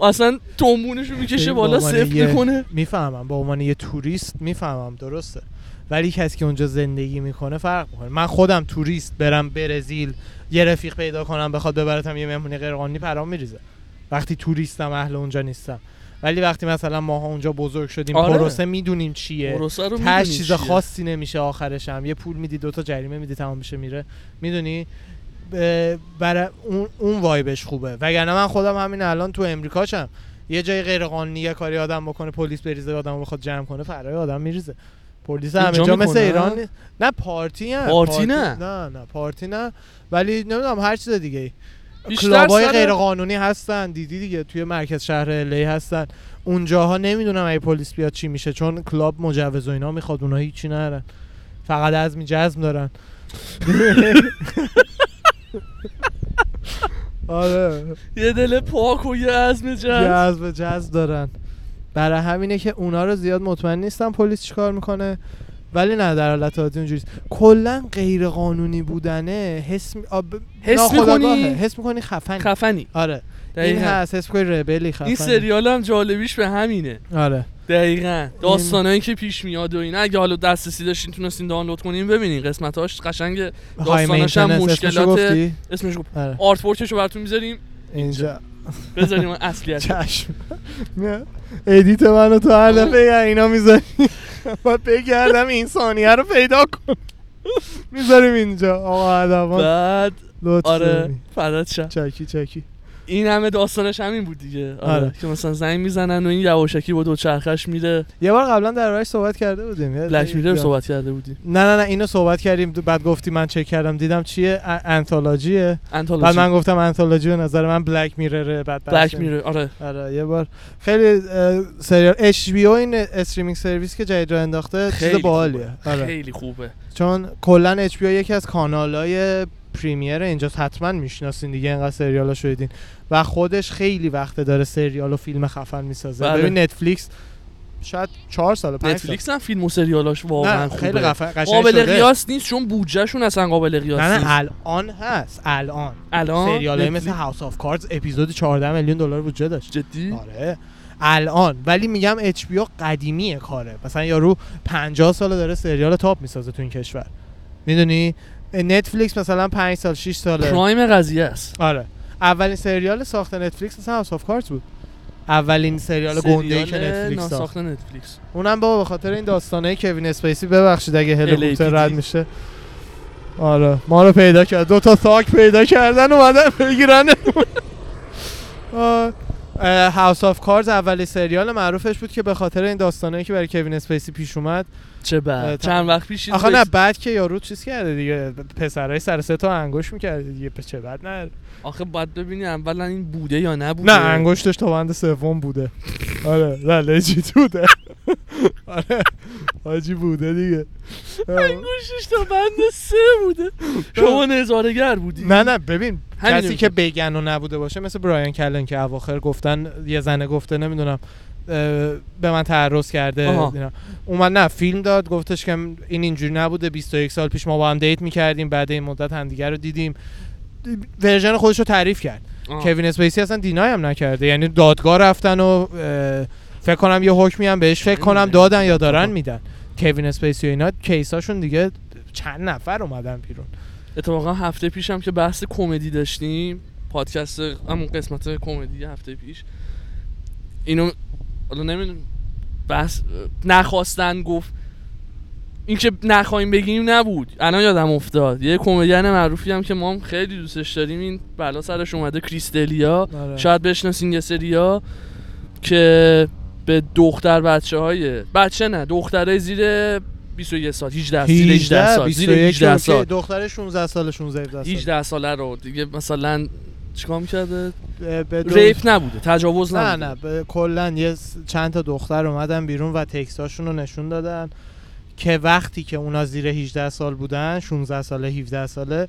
اصلا تومونشو می‌کشه بالا به صفر می‌کنه. می‌فهمم به عنوان یه توریست می‌فهمم درسته. ولی کسی که اونجا زندگی می‌کنه فرق می‌کنه. من خودم توریست برم برزیل یه رفیق پیدا کنم بخواد ببرتم یه مهمونی غیرقانونی پرام میریزه. وقتی توریستم اهل اونجا نیستم. ولی وقتی مثلا ماها اونجا بزرگ شدیم آره. پروسه می‌دونیم چیه. می‌دونی چیز چیه. خاصی نمیشه آخرش هم یه پول میدی دوتا جریمه میدی تمام میشه میره. می‌دونی؟ برای اون اون وایبش خوبه. وگرنه من خودم همین الان تو امریکاشم یه جای غیر قانونی یه کاری آدم بکنه پولیس بریزه آدم بخواد جمع کنه فرای آدم میریزه. پلیس همه جا مثل؟ ایران. نه پارتی نه. پارتی نه؟ نه نه پارتی نه. ولی نمی‌دونم هر چیز دیگه کلابای سر- غیر قانونی هستن دیدی دیگه توی مرکز شهر الی هستن. اونجاها نمی‌دونم اگه پلیس بیاد چی میشه چون کلاب مجوز و اینا می‌خواد اونها هیچی نرن فقط از جزم دارن. آره. یه دل پاک و یه عزم جزم. جذب جذب دارن. برای همینه که اونا رو زیاد مطمئن نیستم پلیس چیکار می‌کنه. ولی نه در حالت عادی اونجوریست. کلا غیر قانونی بودنه حس می... آب... حس. می‌کنی؟ حس می‌کنی خفنی. خفنی. آره. این دقیقاً. هست حس می‌کنی ربلی خفنی. این سریال هم جالبیش به همینه. آره. دقیقا. داستانایی که پیش میاد و اینا اگه حالا دسترسی داشتین تونستین دانلود کنین ببینین قسمتاش قشنگ داستاناش هم مشکلات؟ اسمش گفت. آره. آرت ورکشو براتون می‌ذاریم. اینجا. بذاریم اصلیت چشم. edit منو تو هر دفعه اینا می‌ذاری. باید بگردم این ثانیه رو پیدا کن می‌ذاریم اینجا. آقا اردوان بعد آره. فدات شم چکی چکی. این همه داستانش همین بود دیگه. آره, آره. که مثلا زنگ می‌زنن و این یواشکی با دو چرخش میره. یه بار قبلا در صحبت کرده بودیم Black Mirror یا- صحبت کرده بودی نه نه نه اینو صحبت کردیم. بعد گفتی من چک کردم دیدم چیه؟ انتولوژیه بعد انتولوژی من گفتم انتولوژی به نظر من Black Mirror ه بعد Black Mirror آره. آره یه بار. خیلی سریال HBO این streaming service که جدید راه انداخته چیز خیلی باحالیه. خوبه. آره. خیلی خوبه. چون کلا HBO یکی از کانالای premier اینجاست حتما می‌شناسین دیگه اینقدر سریالاشو دیدین و خودش خیلی وقت داره سریال و فیلم خفن می‌سازه. بله. ببین Netflix شاید چهار سال پنج Netflix هم فیلم و سریالاش واقعا خوبه. خیلی قشنگ قابل. قیاس نیست چون بودجهشون اصلا قابل قیاس نه نیست. نه الان هست الان. الان؟ سریال مثل House of Cards اپیزود 14 میلیون دلار بودجه داشت. جدی؟ آره. الان. ولی میگم HBO قدیمیه کاره. مثلا یارو 50 سال داره سریال تاپ می‌سازه تو این کشور. می‌دونی؟ Netflix مثلا 5 سال 6 ساله. prime قضیه است. آره. اولین سریال ساخت Netflix مثلا House of Cards بود. اولین سریال گنده ای که Netflix ساخت. Netflix اونم بابا به خاطر این داستانه کیوین اسپیسی ببخشید اگه هلیکوپتر. رد میشه. آره. ما رو پیدا کرد. دو تا ساک پیدا کردن اومدن بگیرن. House of Cards اولین سریال معروفش بود که به خاطر این داستانه که برای کوین اسپیسی پیش اومد چه بعد؟ چند وقت پیش آخه نه بعد که یارو چیز کرده دیگه پسرای سر سه تا انگوش می‌کرده دیگه چه بعد؟ نه. آخه باید ببینی اولا این بوده یا نبوده. نه انگشتش تا بند سوم بوده. آره نه legit بوده. آره حاجی بوده دیگه. انگوشش تا بند سه بوده. شما نظارگر بودی. نه نه ببین کسی که. بگن و نبوده باشه مثل برایان کالن که اواخر گفتن یه زنه گفته نمی‌دونم. به من تعرض کرده. اینا. اومد نه فیلم داد گفتش که این اینجوری نبوده 21 سال پیش ما با هم date می‌کردیم بعد این مدت همدیگه رو دیدیم. ورژن خودش رو تعریف کرد. آه. کوین اسپیسی اصلا deny هم نکرده. یعنی دادگاه رفتن و فکر کنم یه حکمی هم بهش فکر کنم دادن یا دارن میدن. کوین اسپیسی و اینا case اشون دیگه چند نفر اومدن بیرون. اتفاقا هفته پیشم که بحث کمدی داشتیم پادکست همون قسمت کمدی هفته پیش اینو حالا نمی‌دونم. بحث نخواستن گفت. این که نخواهیم بگیم نبود. الان یادم افتاد. یه کمدین معروفی هم که ما هم خیلی دوستش داریم. این بلا سرش اومده کریستلیا آره. شاید بشناسین یه سریا که به دختر بچه های بچه نه دختره زیر 21 سال 18 زیر 18 سال زیر 18 okay. سال. دختر 16 سال 16 17 سال. 18 ساله رو. دیگه مثلا چیکار می‌کرده؟ به- به دو- rape نبوده تجاوز نه نبوده. نه کلا یه چند تا دختر اومدن بیرون و تکساشون رو نشون دادن که وقتی که اونا زیر 18 سال بودن 16 ساله 17 ساله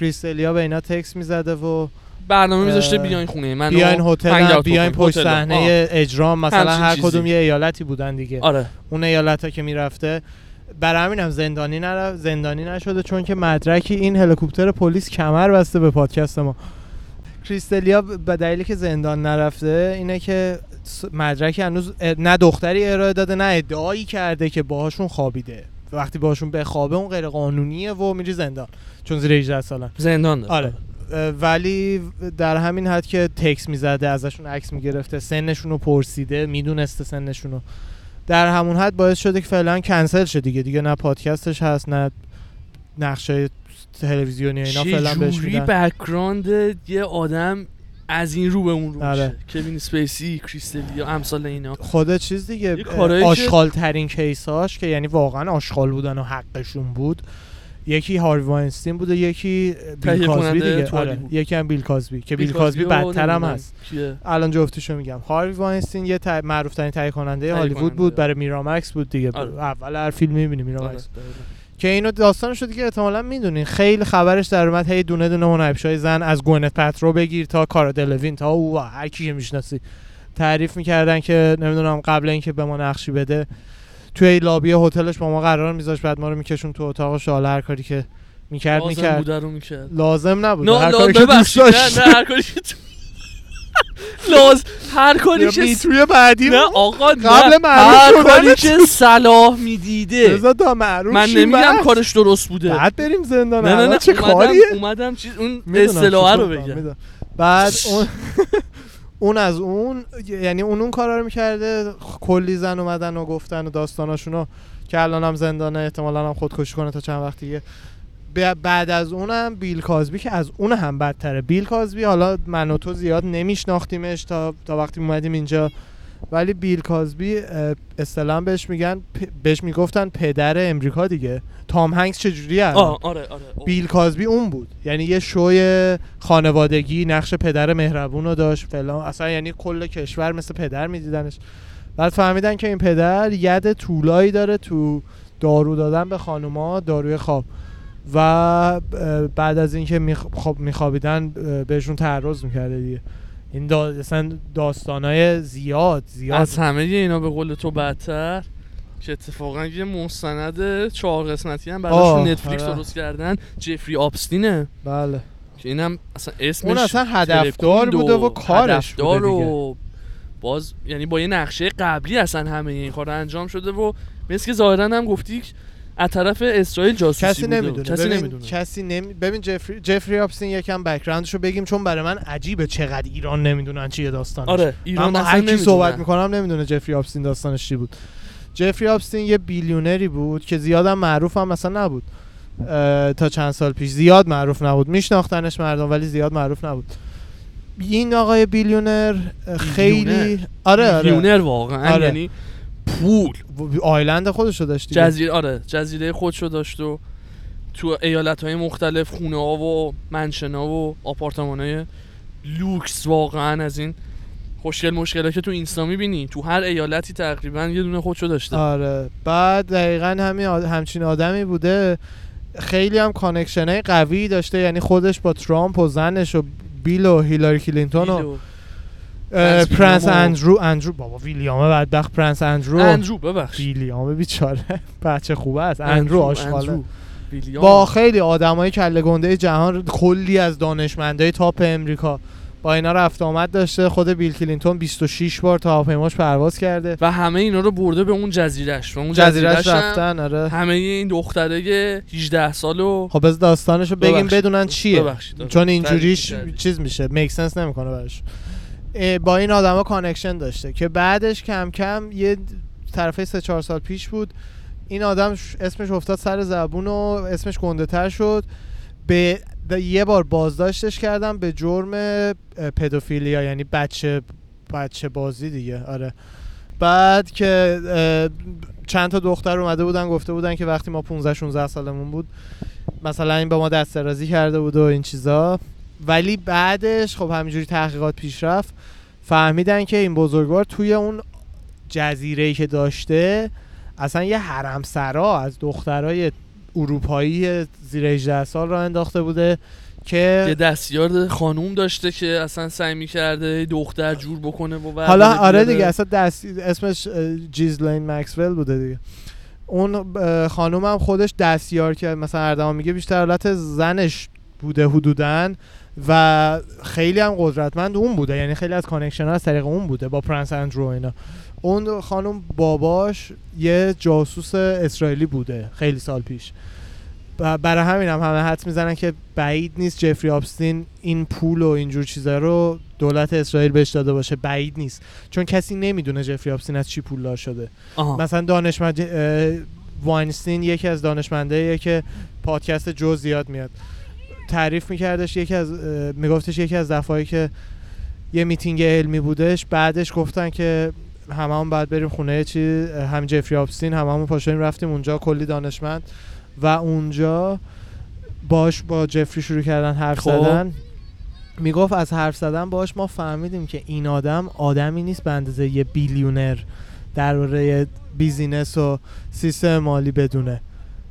کریس دلیا به اینا تکس می‌زده و برنامه میذاشته بیاین خونه من بیاین هتل بیاین پشت صحنه اجرام مثلا هر چیزی. کدوم یه ایالتی بودن دیگه. آره. اون ایالت ها که می‌رفته برای همینم زندانی نرفت زندانی نشده چون که مدرکی این هلیکوپتر پلیس کمر بسته به پادکست ما. کریستلیا به دلیلی که زندان نرفته اینه که مدرکی هنوز نه دختری ارائه داده نه ادعایی کرده که باهاشون خوابیده. وقتی باهاشون بخوابه اون غیر قانونیه و میری زندان چون زیر 18 سالن. زندان داره آره. ولی در همین حد که تکس می‌زده ازشون عکس می‌گرفته سنشون رو پرسیده می‌دونسته سنشون رو در همون حد باعث شده که فعلا کنسل شه دیگه. دیگه نه پادکستش هست نه نقشه تلویزیونی اینا فعلا بهش میدن background یه آدم از این رو به اون رو آره. میشه کوین اسپیسی کریس دلیا امثال اینا خود چیز دیگه آشغال ترین case اش که یعنی واقعا آشغال بودن و حقشون بود یکی هاروی واینستین بود و یکی بیل کازبی دیگه آره. یکی هم بیل کازبی که بیل, بیل کازبی بدتر هم هست. الان جفتشو میگم هاروی واینستین یه ت... معروف ترین تهیه کننده هالیوود. بود برای میرامکس بود دیگه آره. اول هر فیلم می‌بینی آره، میرامکس دقیقاً. که اینو داستانش رو دیگه احتمالا می‌دونین. خیلی خبرش در اومد هی دونه دونه هنرپیشای زن از گونت پترو بگیر تا کارا دلوین تا او هر کی که می‌شناسی. تعریف می‌کردن که نمی‌دونم قبل اینکه به ما نقشی بده توی لابی هتلش با ما قرار میذاش بعد ما رو میکشون تو اتاقش حالا هر کاری که می‌کرد لازم می‌کرد. می‌کرد. لازم نبود. هر کاری که دوست داشت. نه هر کاری که لاز هر کاری که میتوی بعدی نه آقا قبل نه هر کاری که صلاح می‌دیده. من نمیگم. کارش درست بوده. بعد بریم زندان نه نه نه چه کاریه؟ اومدم چیز اون اصطلاح رو بگم. بعد اون اون از اون یعنی اون اون کارا رو می‌کرده کلی زن اومدن و گفتن و داستاناشونو که الان هم زندانه احتمالا هم خودکشی کنه تا چند وقت دیگه. ب- بعد از اونم بیل کازبی که از اون هم بدتره. بیل کازبی حالا من و تو زیاد نمیشناختیمش تا تا وقتی اومدیم اینجا. ولی بیل کازبی اه، اصطلاحا بهش میگن بهش می‌گفتن پدر امریکا دیگه. تام هنگس چجوریه الان؟ آه آره آره. بیل کازبی اون بود. یعنی یه شوی خانوادگی نقش پدر مهربون رو داشت فلان. اصلا یعنی کل کشور مثل پدر میدیدنش. بعد فهمیدن که این پدر ید طولایی داره تو دارو دادن به خانوما داروی خواب. و بعد از اینکه خب میخوابیدن بهشون تعرض می‌کرده دیگه. این دا... اصلا داستانای زیاد زیاد. از همه اینا به قول تو بدتر؟ که اتفاقا یه مستند چهار قسمتی هم براشون نتفلیکس آره. درست کردن. جفری آبستینه. بله. که اینم اصلا اسمش اون اصلا هدفدار بوده و کارش بوده دیگه. و باز یعنی با یه نقشه قبلی اصلا همه این کار انجام شده و مثل که ظاهرا هم گفتی از طرف اسرائیل جاسوسی کسی بوده. نمی‌دونه. کسی ببین نمی‌دونه. کسی نمی... ببین جفری جفری آپستین یکم بک‌گراندشو بگیم چون برای من عجیبه چقدر ایران نمی‌دونن چیه داستانش. آره من ایران اصلا هر. صحبت می‌کنم نمی‌دونه جفری آپستین داستانش چی بود. جفری آپستین یه بیلیونری بود که زیادم معروف هم مثلا نبود. تا چند سال پیش زیاد معروف نبود. میشناختنش مردم ولی زیاد معروف نبود. این آقای بیلیونر خیلی بیلیونر. آره آره. بیلیونر واقعا آره. یعنی پول. آیلند خودشو داشت دیگه. جزیره آره جزیره خودشو داشت و تو ایالت های مختلف خونه ها و منشن ها و آپارتمان های لوکس واقعا از این خوشگل مشکل که تو اینستا می‌بینی. تو هر ایالتی تقریبا یه دونه خودشو داشته. آره. بعد دقیقا همین آد- همچین آدمی بوده. خیلی هم connection های قوی داشته. یعنی خودش با ترامپ و زنش و بیل و هیلاری کلینتون و بیل و پرنس ویلیام اندرو اندرو بابا ویلیامه بدبخت پرنس اندرو. اندرو ببخش. ویلیامه بیچاره. بچه خوبه است. اندرو آشغاله. ویلیام. با خیلی آدمای کله گنده جهان کلی از دانشمندای top امریکا. با اینا رفت آمد داشته. خود بیل کلینتون 26 بار تا هواپیماش پرواز کرده. و همه اینا رو برده به اون جزیرش و اون جزیرش رفتن آره. همه این دختره 18 سال و خب از داستانشو بگیم ببخشید. بدونن چیه. ببخشید. چون اینجوریش. چیز میشه. make sense نمی‌کنه براش. با این آدما connection داشته که بعدش کم کم یه طرفه سه چهار سال پیش بود. این آدم اسمش افتاد سر زبون و اسمش گنده تر شد. به یه بار بازداشتش کردم به جرم پدوفیلیا یعنی بچه بچه بازی دیگه. آره. بعد که چند تا دختر اومده بودن گفته بودن که وقتی ما 15 16 سالمون بود مثلا این به ما دست درازی کرده بود و این چیزا. ولی بعدش خب همینجوری تحقیقات پیش رفت. فهمیدن که این بزرگوار توی اون جزیره که داشته اصلا یه حرم سرا از دخترای اروپایی زیر 18 سال را انداخته بوده یه که دستیار خانوم داشته که اصلا سعی می‌کرده دختر جور بکنه و حالا آره. دیگه اصلا دست اسمش جیزلین مکسول بوده دیگه. اون خانوم هم خودش دستیار که مثلا اردوان میگه بیشتر حالت زنش بوده حدودن و خیلی هم قدرتمند اون بوده. یعنی خیلی از connection ها از طریق اون بوده با پرنس اندرو اینا. اون خانم باباش یه جاسوس اسرائیلی بوده خیلی سال پیش. و برای همین هم همه حد می‌زنن که بعید نیست جفری آبستین این پول و اینجور چیزا رو دولت اسرائیل بهش داده باشه. بعید نیست. چون کسی نمی‌دونه جفری آبستین از چی پولدار شده. آها. مثلا دانشمند واینستین یکی از دانشمنداییه که پادکست جو زیاد میاد. تعریف میکردش یکی از میگفتش یکی از دفعایی که یه میتینگ علمی بودش بعدش گفتن که هممون بعد بریم خونه چی هم جفری آبستین هممون پاشویم رفتیم اونجا کلی دانشمند. و اونجا باش با جفری شروع کردن حرف خب. زدن. می‌گفت از حرف زدن باش ما فهمیدیم که این آدم آدمی نیست به اندازه یه بیلیونر درباره بیزینس و سیستم مالی بدونه.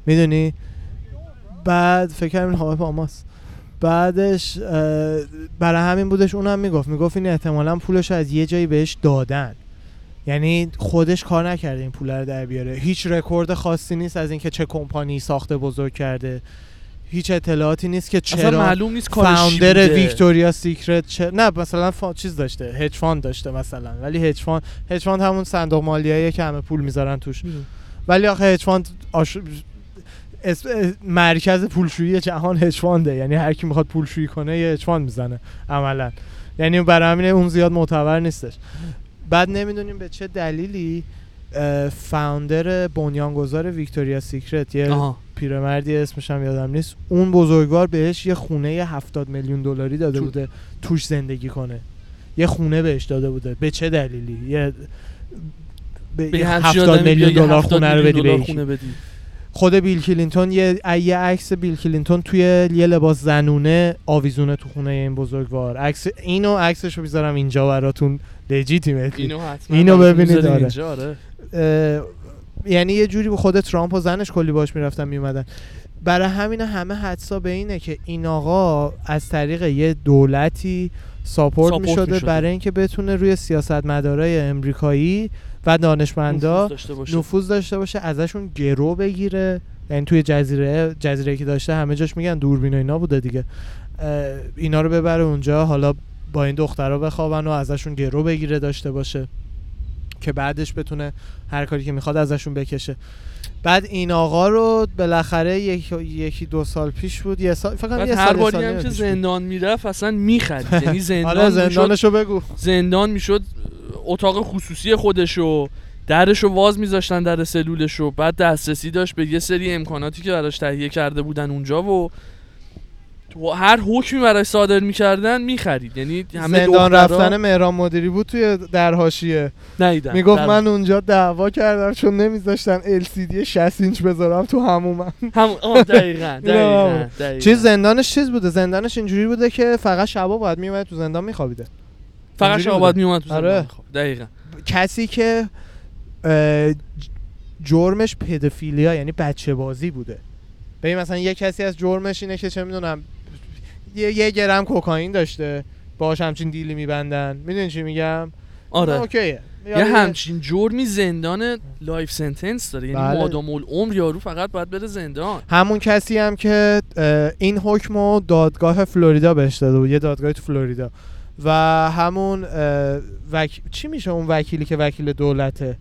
می‌دونی؟ بعد فکر کردم این هوا پاماست بعدش برای همین بودش اونم می‌گفت. می‌گفت این احتمالا پولش از یه جایی بهش دادن. یعنی خودش کار نکرده این پول رو در بیاره. هیچ رکورد خاصی نیست از اینکه چه کمپانی ساخته بزرگ کرده. هیچ اطلاعاتی نیست که اصلا چرا معلوم نیست founder. Victoria Secret چه... نه مثلا فا... چیز داشته. hedge fund داشته مثلا. ولی hedge fund hedge fund همون صندوق مالیه که همه پول می‌ذارن توش. ولی آخه hedge fund آش... مرکز پولشویی جهان hedge fund ه یعنی هر کی می‌خواد پولشویی کنه یه hedge fund می‌زنه عملا. یعنی برای همین اون زیاد معتبر نیستش. بعد نمی‌دونیم به چه دلیلی founder بنیانگذار Victoria Secret یه آها. پیرمردی اسمش هم یادم نیست اون بزرگوار بهش یه خونه 70 میلیون دلاری داده تو- بوده توش زندگی کنه. یه خونه بهش داده بوده. به چه دلیلی؟ یه به به یه همچین 70 آدمی میلیون دلار 70 خونه رو بدی به خود بیل کلینتون یه یه عکس بیل کلینتون توی یه لباس زنونه آویزونه تو خونه این بزرگوار عکس اینو عکسش رو می‌ذارم اینجا براتون legitimately اینو حتما اینو ببینید، آره. آره. یعنی یه جوری به خود ترامپ و زنش کلی باش می‌رفتن میومدن برای همین همه حدسا به اینه که این آقا از طریق یه دولتی ساپورت ساپورت می‌شده می‌شده. برای اینکه بتونه روی سیاستمدارای امریکایی و دانشمندا نفوذ داشته باشه. ازشون گرو بگیره. یعنی توی جزیره جزیره که داشته همه جاش میگن دوربین و اینا بوده دیگه. اینا رو ببره اونجا حالا با این دخترها بخوابن و ازشون گرو بگیره داشته باشه که بعدش بتونه هر کاری که می‌خواد ازشون بکشه. بعد این آقا رو بالاخره یک- یکی دو سال پیش بود یه سال فکر کنم یه هر باری هم که. زندان می‌رفت اصلا می‌خرید یعنی زندان آره زندانشو بگو زندان می‌شد اتاق خصوصی خودشو درشو واز میذاشتن در سلولشو بعد دسترسی داشت به یه سری امکاناتی که براش تهیه کرده بودن اونجا و تو هر حکمی براش صادر می‌کردن می‌خرید. یعنی همه زندان رفتن مهران مدیری بود توی در حاشیه ندیدم. می‌گفت من اونجا دعوا کردم چون نمیذاشتن LCD 60 اینچ بذارم تو همومم هم دقیقاً دقیقاً. چیز زندانش چیز بوده؟ زندانش اینجوری بوده که فقط شبا باید میومد تو زندان میخوابیده. فقط شعبات بوده. میومد تو آره. زندان خب دقیقاً. کسی که جرمش pedophilia یعنی بچه بازی بوده. ببین مثلا یه کسی از جرمش اینه که چه می‌دونم یه, یه گرم کوکائین داشته. باش همچین deal ی میبندن. می‌دونی چی میگم؟ آره. اوکیه. یه همچین جرمی زندان life sentence داره. یعنی بله. مادام العمر یارو فقط باید بره زندان. همون کسی هم که این حکم رو دادگاه فلوریدا بهش داده بود. یه دادگاه تو فلوریدا. و همون وک... چی میشه اون وکیلی که وکیل دولته؟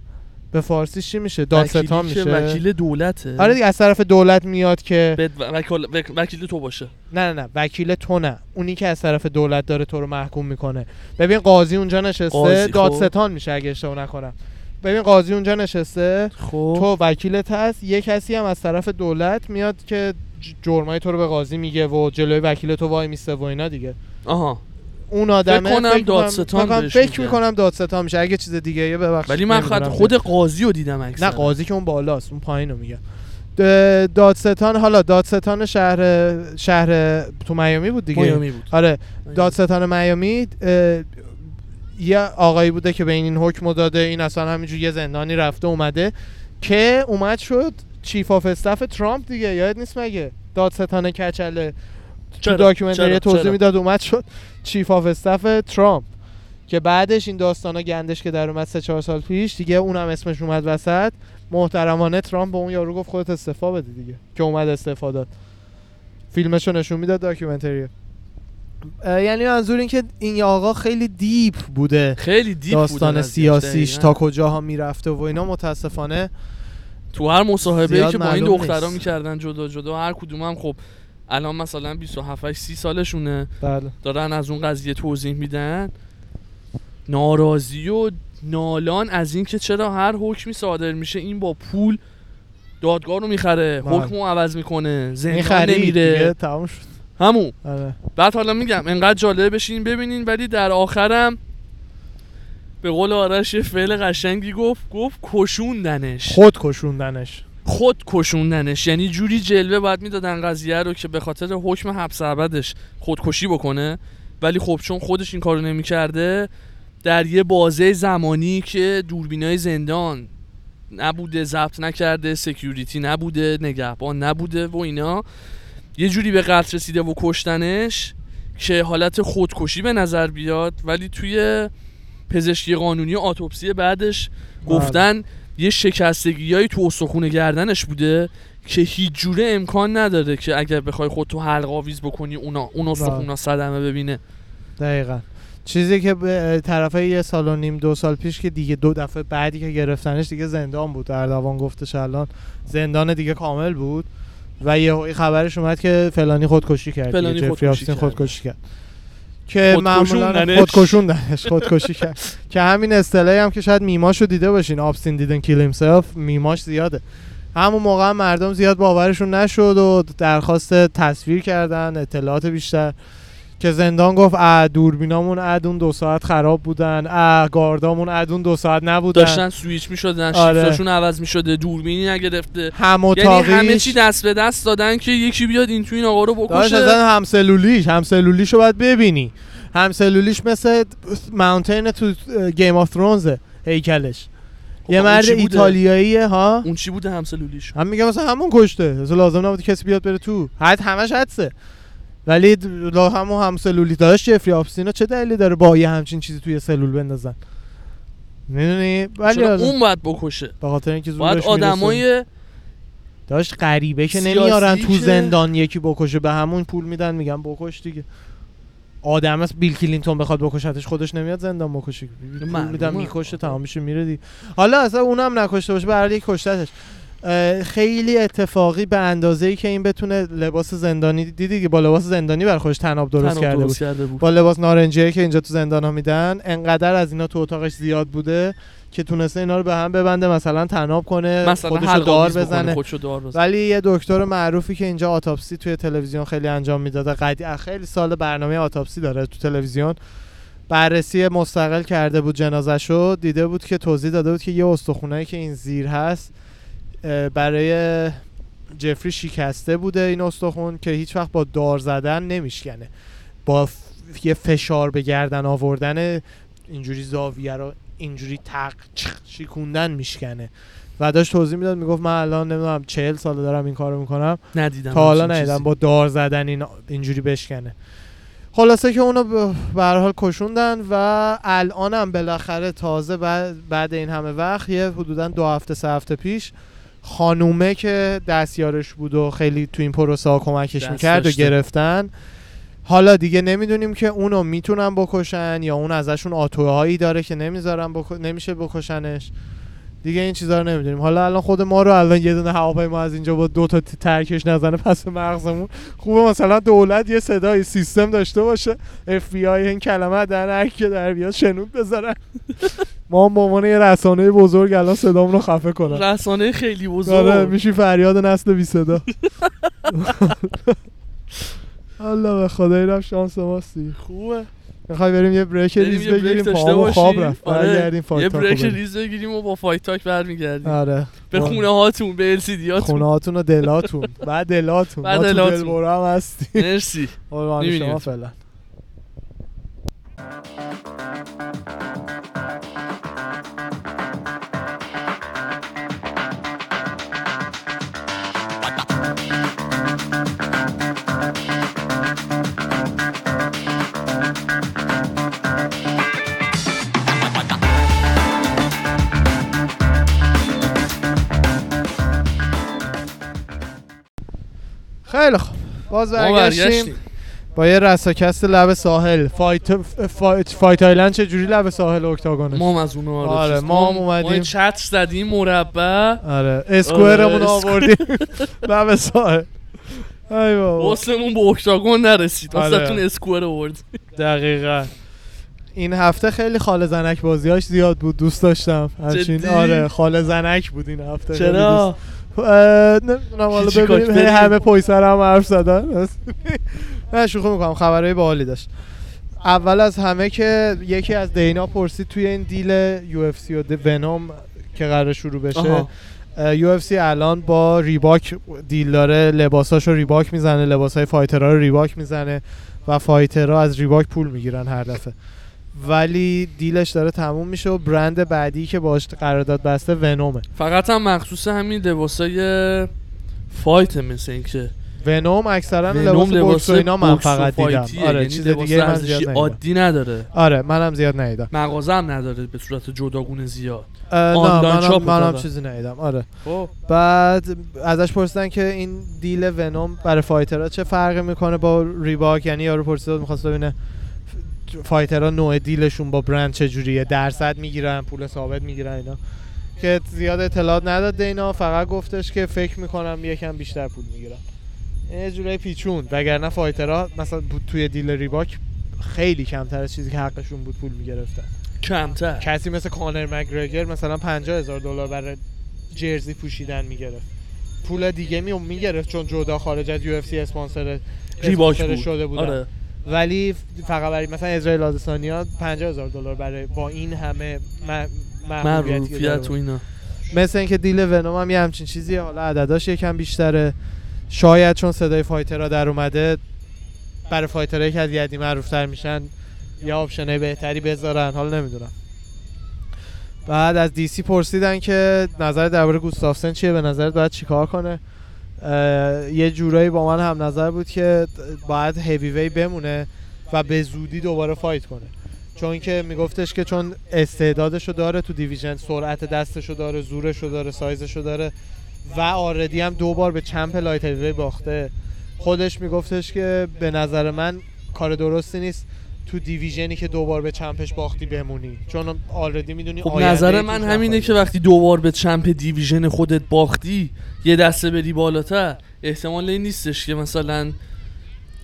به فارسی چی میشه؟ دادستان میشه؟ وکیل دولته. آره دیگه از طرف دولت میاد که بد- وکیل, وک- وکیل تو باشه. نه نه نه وکیل تو نه. اونی که از طرف دولت داره تو رو محکوم می‌کنه. ببین قاضی اونجا نشسته خب. دادستان میشه اگه اشتباه نکنم. ببین قاضی اونجا نشسته خب. تو وکیلت هست. یه کسی هم از طرف دولت میاد که جرمای تو رو به قاضی میگه و جلوی وکیل تو وای میسته و اینا دیگه. آها. اون آدمه دادستان فکر کنم- بهش فکر. می‌کنم دادستان میشه. اگه چیز دیگه یه ببخشید ولی من خود. خود قاضی رو دیدم اکثر نه قاضی که اون بالاست اون پایین رو میگم د- دادستان حالا دادستان شهر شهر تو میامی بود دیگه؟ میامی بود. آره. دادستان میامی یه آقایی بوده که به این حکم رو داده این اصلا همینجور یه زندانی رفته اومده که اومد شد چیف آف استاف ترامپ دیگه. یاد نیست مگه؟ دادستان کچله. تو؟ documentary؟ توضیح؟ می‌داد اومد شد chief of staff ترامپ که بعدش این داستانا گندش که در اومد سه چهار سال پیش دیگه اونم اسمش اومد وسط محترمانه ترامپ به اون یارو گفت خودت استعفا بده دیگه که اومد استعفا داد فیلمشو نشون می‌داد documentary یعنی منظور این که این آقا خیلی deep بوده خیلی deep داستان بوده سیاسیش. تا کجاها می‌رفته و اینا متاسفانه تو هر مصاحبه زیاد که با این نیست. می‌کردن جدا جدا هر کدوم هم خب الان مثلا 27 30 سالشونه. بله. دارن از اون قضیه توضیح میدن. ناراضی و نالان از اینکه چرا هر حکمی صادر میشه این با پول دادگاه رو می‌خره. بله. حکم رو عوض می‌کنه. زندان نمیره. تمام شد. همون. آره. بعد حالا میگم انقدر جالبه بشین ببینین. ولی در آخرم به قول آرش یه فعل قشنگی گفت گفت کشوندنش. خود کشوندنش. خود کشوندنش. یعنی جوری جلوه باید می‌دادن قضیه رو که به خاطر حکم حبس ابدش خودکشی بکنه. ولی خب چون خودش این کارو نمی‌کرده در یه بازه زمانی که دوربینای زندان نبوده ضبط نکرده سکیوریتی نبوده نگهبان نبوده و اینا یه جوری به قتل رسیده و کشتنش که حالت خودکشی به نظر بیاد. ولی توی پزشکی قانونی و اتوپسی بعدش بله. گفتن یه شکستگیایی تو استخون گردنش بوده که هیچ جوره امکان نداره که اگر بخوای خود تو حلق آویز بکنی اونا اون استخونا صدمه ببینه. دقیقا. چیزی که به طرف یه سال و نیم دو سال پیش که دیگه دو دفعه بعدی که گرفتنش دیگه زندان بود. در دوان گفتش الان زندان دیگه کامل بود و یه خبرش اومد که فلانی خودکشی کرد. فلانی خودکشی. خودکشی کرد. که معمولا خودکشوندنش. خودکشی کرد که همین اصطلاحی هم که شاید میماشو دیده باشین Epstein didn't kill himself meme اش زیاده همون موقع هم مردم زیاد باورشون نشد و درخواست تصویر کردن اطلاعات بیشتر که زندان گفت اه دوربینامون اون دو ساعت خراب بودن. اه گاردامون اون دو ساعت نبودن. داشتن سویچ می‌شدن آره. شیفتاشون عوض می‌شده دوربینی نگرفته. هم یعنی همه چی دست به دست دادن که یکی بیاد این تو این آقا رو بکشه. اصلا همسلولیش همسلولیشو باید ببینی. همسلولیش مثل Mountain تو Game of Thrones ه هیکلش. خب یه اون مرد؟ ایتالیاییه ها؟ اون چی بوده همسلولیش هم میگه مثلا همون کشته. لازم نبود کسی بیاد بره تو. حد همش حدسه. ولی همون هم سلولی داشت جفری آپستینو چه دلیلی داره با یه همچین چیزی توی سلول بندازن؟ می‌دونی؟ ولی اون باید بکشه؟ به خاطر اینکه زورش آدمای داشت غریبه که نمیارن تو زندان یکی بکشه به همون پول میدن میگن بکش دیگه. آدم است بیل کلینتون بخواد بکشتش خودش نمیاد زندان بکشه. میدن می‌کشه تمام میشه میره دیگه حالا اصلا اونم نکشته باشه برای یک کشتتش. خیلی اتفاقی به اندازه ای که این بتونه لباس زندانی دیدی که با لباس زندانی بر خودش تناب درست تناب کرده بود. کرده بود. با لباس نارنجیه که اینجا تو زندان ها میدن انقدر از اینا تو اتاقش زیاد بوده که تونسته اینا رو به هم ببنده مثلا تناب کنه مثلا خودشو دار بزنه. خودشو دار بزنه. ولی یه دکتر معروفی که اینجا آتاپسی توی تلویزیون خیلی انجام می‌داده قدی خیلی سال برنامه آتاپسی داره تو تلویزیون. بررسی مستقل کرده بود جنازشو دیده بود که توضیح داده بود که یه استخونایی که این زیر هست برای جفری شکسته بوده این استخون که هیچ وقت با دار زدن نمیشکنه. با ف- یه فشار به گردن آوردن اینجوری زاویه رو اینجوری تق شیکوندن میشکنه. و داشت توضیح می‌داد می‌گفت من الان نمی‌دونم چهل ساله دارم این کارو می‌کنم. ندیدم تا حالا ندیدم. با دار زدن این اینجوری بشکنه. خلاصه که اونو به هر حال کشوندن و الانم بالاخره تازه بعد, بعد این همه وقت یه حدودا دو هفته سه هفته پیش خانومه که دستیارش بود و خیلی تو این پروسه ها کمکش می‌کرد و. گرفتن. حالا دیگه نمی‌دونیم که اونو می‌تونن بکشن یا اون ازشون آتوهایی داره که نمی‌ذارن بک... نمیشه بکشنش. دیگه این چیزا رو نمی‌دونیم. حالا الان خود ما رو الان یه دونه هواپیما از اینجا با دو تا ترکش نزنه پس مغزمون خوبه. مثلا دولت یه صدای سیستم داشته باشه. اف بی آی این کلمه در که در بیاد شنود بذارن ما هم به عنوان یه رسانه بزرگ الان صدامون رو خفه کنن رسانه خیلی آره بزرگ میشی فریاد نسل بی صدا الله به خدا اینم شانس ماستی خوبه. می‌خوای بریم یه بریک ریز بگیریم؟ پاهامون خواب. رفت. آره. برگردیم فایت یه بریک. ریز بگیریم و با فایت تاک برمیگردیم. آره. به خونه هاتون به LCD خونه هاتون. هاتون و دلاتون. بعد دلاتون. بعد دلاتون. هم هستیم. مرسی. قربان. شما فعلا. خیلی خوب باز برگشتیم. با یه رساکست لب ساحل. فایت فایت, فایت آیلند چه جوری لب ساحل اکتاگونش؟ ما از اون آره, آره،. ما هم اومدیم. ما چتر زدیم مربع. آره اسکوئرمون آره، آوردیم. لب ساحل. ای بابا. واسمون به اکتاگون نرسید. آره. واسهتون اسکوئر آورد دقیقا. این هفته خیلی خاله زنک بازیاش زیاد بود. دوست داشتم. همچین؟ آره خاله زنک بود این هفته. چرا؟ دوست- نمی‌دونم حالا ببینیم. همه پویسر هم حرف زدن. نه شوخی می‌کنم. خبرهای باحالی داشت. اول از همه که یکی از دینا پرسید توی این deal UFC و Venum که قرار شروع بشه. UFC الان با Reebok deal داره. لباساشو Reebok می‌زنه. لباسای fighter ها رو Reebok می‌زنه و fighter ها از Reebok پول می‌گیرن هر دفعه. ولی deal ش داره تموم میشه و برند بعدی که باش قرارداد بسته Venum ه. فقط هم مخصوص همین لباسای fight مثل این که Venum اکثرا لباس بوکس و اینا من فقط دیدم. آره یعنی چیز دیگه من زیاد عادی نداره. آره منم زیاد ندیدم مغازه هم نداره به صورت جداگونه زیاد. آنلاین منم, shop منم. چیزی ندیدم. آره. خب. بعد ازش پرسیدن که این deal Venum برای fighter ها چه فرقی می‌کنه با Reebok؟ یعنی یارو پرسید می‌خواست ببینه fighter ها نوع deal شون با برند چجوریه؟ درصد می‌گیرن پول ثابت می‌گیرن اینا. که زیاد اطلاعات نداد دینا فقط گفتش که فکر می‌کنم یکم بیشتر پول می‌گیرن. یه جورای پیچون. وگرنه fighter ها مثلا بود توی deal Reebok خیلی کمتر از چیزی که حقشون بود پول می‌گرفتن. کمتر. کسی مثل کانر مگرگر مثلا 50 هزار دلار برای jersey پوشیدن می‌گرفت. پول دیگه می می‌گرفت چون جدا خارج از UFC اسپانسر بود. شده بودن. آره. ولی فقط برای مثلا اسرائیل آدسانیا 50 هزار دلار برای با این همه معروفیت و اینا. مثل اینکه deal Venum هم یه همچین چیزیه. حالا عدداش یکم بیشتره. شاید چون صدای fighter ها در اومده برای fighter هایی که از یه حدی معروفتر میشن یا option ای بهتری بذارن. حالا نمی‌دونم. بعد از DC پرسیدن که نظر درباره گوستافسن چیه؟ به نظرت باید چیکار کنه؟ یه جورایی با من هم نظر بود که باید هیوی وی بمونه و به زودی دوباره fight کنه. چون که میگفتش که چون استعدادشو داره تو division سرعت دستشو داره زورشو داره سایزشو داره و already هم دو بار به champ light heavy باخته. خودش میگفتش که به نظر من کار درستی نیست. تو division ی که دوبار به champ ش باختی بمونی. چون already می‌دونی خب نظر من همینه که وقتی دوبار به champ division خودت باختی یه دسته بری بالاتر. احتمال این نیستش که مثلا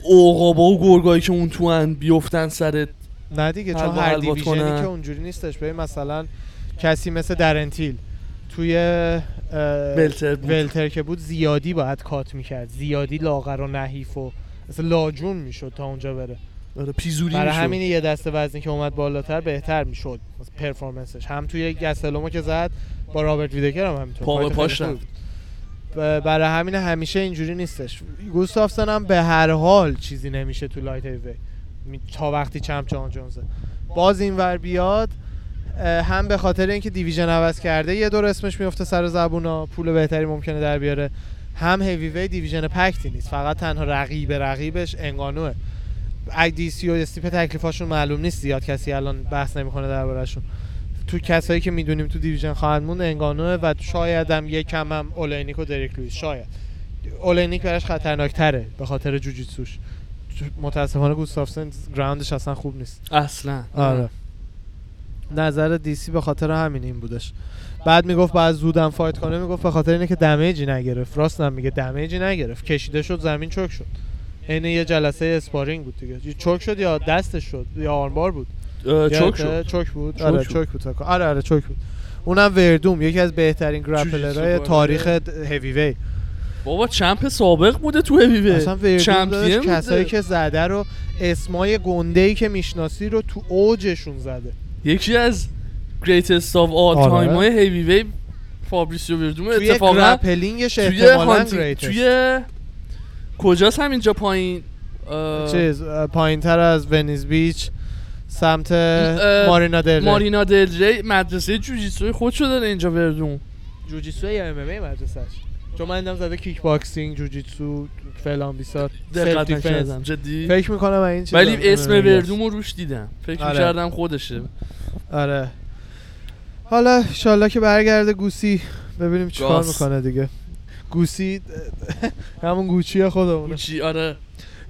اوقابا و گرگایی که اون تو هن بیفتن سرت نه دیگه چون هر دیویژنی کنن. که اونجوری نیستش. ببین مثلا کسی مثل درنتیل توی بلتر بود. ولتر که بود زیادی باید کات می‌کرد. زیادی لاغر و نحیف و مثلا لاجون می‌شد تا اونجا بره. آره پیزوری برای می‌شد. همین یه دسته وزنی که اومد بالاتر بهتر می‌شد پرفورمنسش. هم توی گسلومو که زد با رابرت ویتکر هم همینطور. پا به پاش برای همین همیشه اینجوری نیستش. گوستافسن هم به هر حال چیزی نمیشه تو light heavy. می- تا وقتی champ جان جونزه. باز این ور بیاد هم به خاطر اینکه division عوض کرده یه دور اسمش میفته سر زبونا پول بهتری ممکنه در بیاره. هم heavyweight division packed ی نیست. فقط تنها رقیب رقیبش انگانوه. DC و استیپه تکلیفاشون معلوم نیست زیاد کسی الان بحث نمی‌کنه دربارهشون. تو کسایی که می‌دونیم تو division خواهند موند انگانوه و شاید هم یک کم هم اولینیک و دریک لوئیس شاید. اولینیک براش خطرناکتره به خاطر جوجیتسوش. متاسفانه گوستافسن ground ش اصلا خوب نیست. اصلا. آره. نظر DC به خاطر همین این بودش. بعد می‌گفت بعد زودم fight کنه می‌گفت به خاطر اینه که damage ی نگرفت. راست میگه damage ی نگرفت. کشیده شد زمین choke شد. عین یه جلسه sparring بود دیگه. choke شد یا دستش شد؟ یا armbar بود؟ چوک؟ شد. چک بود؟ آره. چک بود. آره آره چک بود. اونم وردوم یکی از بهترین گرپلرهای تاریخ هیوی وی بابا چمپ سابق بوده تو هیوی اصلا وردوم چمپیون کسایی. که زده رو اسمای گنده ای که می‌شناسی رو تو اوجشون زده. یکی از greatest of all time های هیوی وی فابریسیو وردوم توی اتفاقا گرپلینگش توی احتمالاً هانتی گریتست توی کجاست همینجا پایین چیز پایین تر از ونیز بیچ سمت مارینا دل ری. مارینا دل ری مدرسه جوجیتسوی خودشو داره اینجا وردوم جوجیتسو یا MMA مدرسهش چون من دیدم زده kickboxing جوجیتسو فلان بیسار دقت. نکردم جدی فکر می‌کنم این چیزا ولی اسم MMA هست. وردومو روش دیدم فکر آره. می‌کردم خودشه آره حالا انشالله که برگرده گوسی ببینیم چیکار. می‌کنه دیگه گوسی همون Gucci خودمونه. چی آره.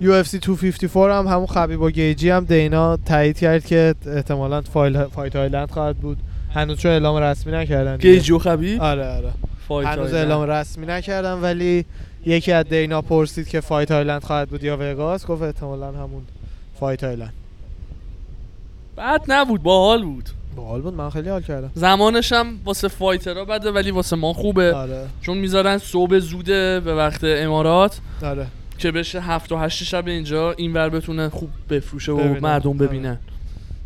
UFC 254 هم همون خبیب و گیجی هم دینا تایید کرد که احتمالاً فایل Fight Island خواهد بود. هنوز چون اعلام رسمی نکردن. گیجی و خبیب؟ آره آره. Fight هنوز Island. اعلام رسمی نکردن ولی یکی از دینا پرسید که Fight Island خواهد بود یا وگاس گفت احتمالاً همون Fight Island. بد نبود باحال بود. باحال بود من خیلی حال کردم. زمانش هم واسه fighter ها بده ولی واسه ما خوبه. آره. چون می‌ذارن صبح زوده به وقت امارات. آره. که بشه هفت و هشت شب اینجا این ور بتونه خوب بفروشه و. مردم آره. ببینن.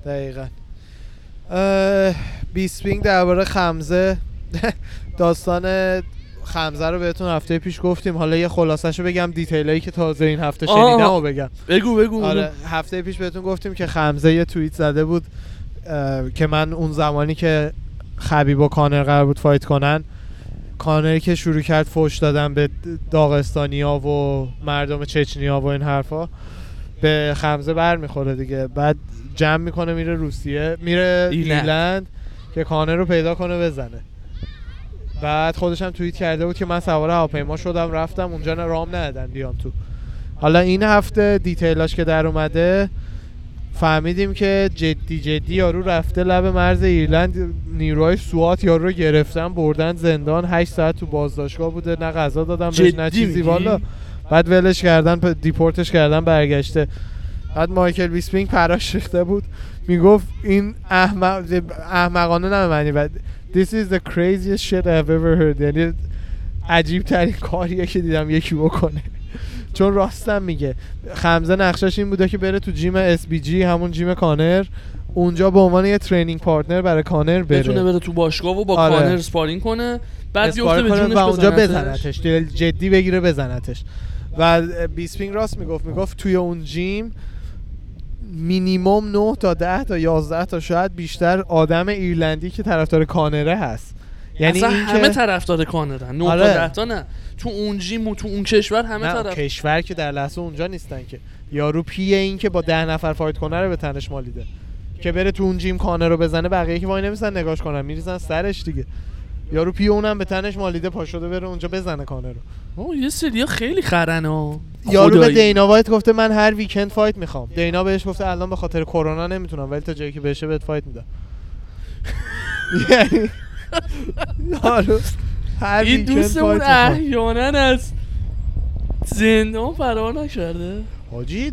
دقیقا. بیسپینگ درباره خمزه. داستان خمزه رو بهتون هفته پیش گفتیم. حالا یه خلاصش رو بگم detail ایی که تازه این هفته. شنیدم و بگم. بگو بگو. آره هفته پیش بهتون گفتیم که خمزه یه توییت زده بود. که من اون زمانی که خبیب و کانر قرار بود fight کنن کانر که شروع کرد فوش دادن به داغستانیا و مردم چچنیا و این حرفا به خمزه بر می‌خوره دیگه. بعد جمع می‌کنه میره روسیه میره ایرلند. ایرلند که کانر رو پیدا کنه بزنه. بعد خودش هم توییت کرده بود که من سوار هواپیما شدم رفتم اونجا رام ندادن بیام تو. حالا این هفته detail اش که در اومده فهمیدیم که جدی جدی یارو رفته لب مرز ایرلند نیروهای سوات یارو رو گرفتن بردن زندان. 8 ساعت تو بازداشتگاه بوده نه غذا دادن بهش نه چیزی؟ والا بعد ولش کردن دیپورتش کردن برگشته. بعد مایکل بیسپینگ پراش ریخته بود. می‌گفت این احمق احمقانه نه به معنی بعد This is the craziest shit I've ever heard. یعنی عجیب ترین کاریه که دیدم یکی بکنه. چون راستم میگه. خمزه نقشش این بوده که بره تو gym SBG همون gym کانر. اونجا به عنوان یه training partner برای کانر بره. بتونه بره تو باشگاه و با آره. کانر sparring کنه. بعد اسپار به جونش و اونجا بزنتش. جدی بگیره بزنتش. و بیسپینگ راست می‌گفت. می‌گفت توی اون gym مینیموم 9 تا 10 تا 11 تا شاید بیشتر آدم ایرلندی که طرفدار کانره هست. یعنی اصلا این همه که طرفدار کانرن 9 آره. تا 10 تا نه. تو اون gym و تو اون کشور همه نه طرف کشور که در لحظه اونجا نیستن که. یارو پیه این که با ده نفر fight کنه رو به تنش مالیده. که بره تو اون gym کانر رو بزنه بقیه که وای نمیسن نگاش کنن میریزن سرش دیگه. یارو پیه اونم به تنش مالیده پا شده بره اونجا بزنه کانر رو. اوه، یه سریا خیلی خرن ها. یارو به. دینا وایت گفته من هر weekend fight می‌خوام. دینا بهش گفته الان به خاطر کرونا نمی‌تونم ولی تا جایی که بشه بهت fight میدم. یعنی این دوستمون احیانا از زندان فرار نکرده. حاجی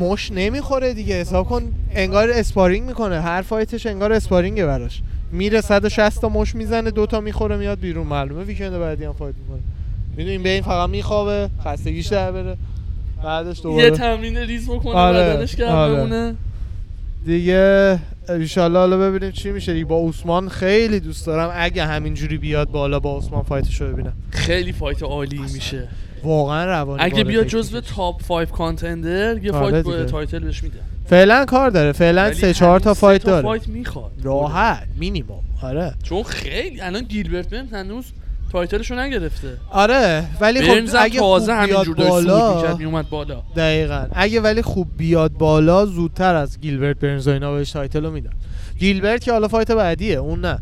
مش نمی‌خوره دیگه. حساب کن انگار sparring می‌کنه. هر fight ش انگار sparring ه براش. میره 160 تا مش می‌زنه دوتا می‌خوره میاد بیرون. معلومه weekend بعدی هم fight می‌کنه. می‌دونیم به این فقط میخوابه خستگیش در بره. بعدش یه دوباره تمرین ریز بکنه آره، بدنش گرم آره. بمونه. دیگه انشالله حالا ببینیم چی میشه. دیگه با عثمان خیلی دوست دارم. اگه همینجوری بیاد بالا با عثمان fight ش رو ببینم. خیلی fight عالی میشه. واقعا روانی اگه بیاد. جزو top 5 contender یه آره fight دیگه. با title بهش میده. فعلا کار داره. فعلا سه چهار تا fight داره. fight می‌خواد. راحت. مینیمم آره. چون خیلی الان گیلبرت برنز هنوز title شو نگرفته. آره ولی خب اگه تازه همینجور بالا می‌کرد میومد بالا. دقیقا. اگه ولی خوب بیاد بالا زودتر از گیلبرت برنز و اینا بهش title رو میدن. گیلبرت که حالا fight بعدیه اون نه.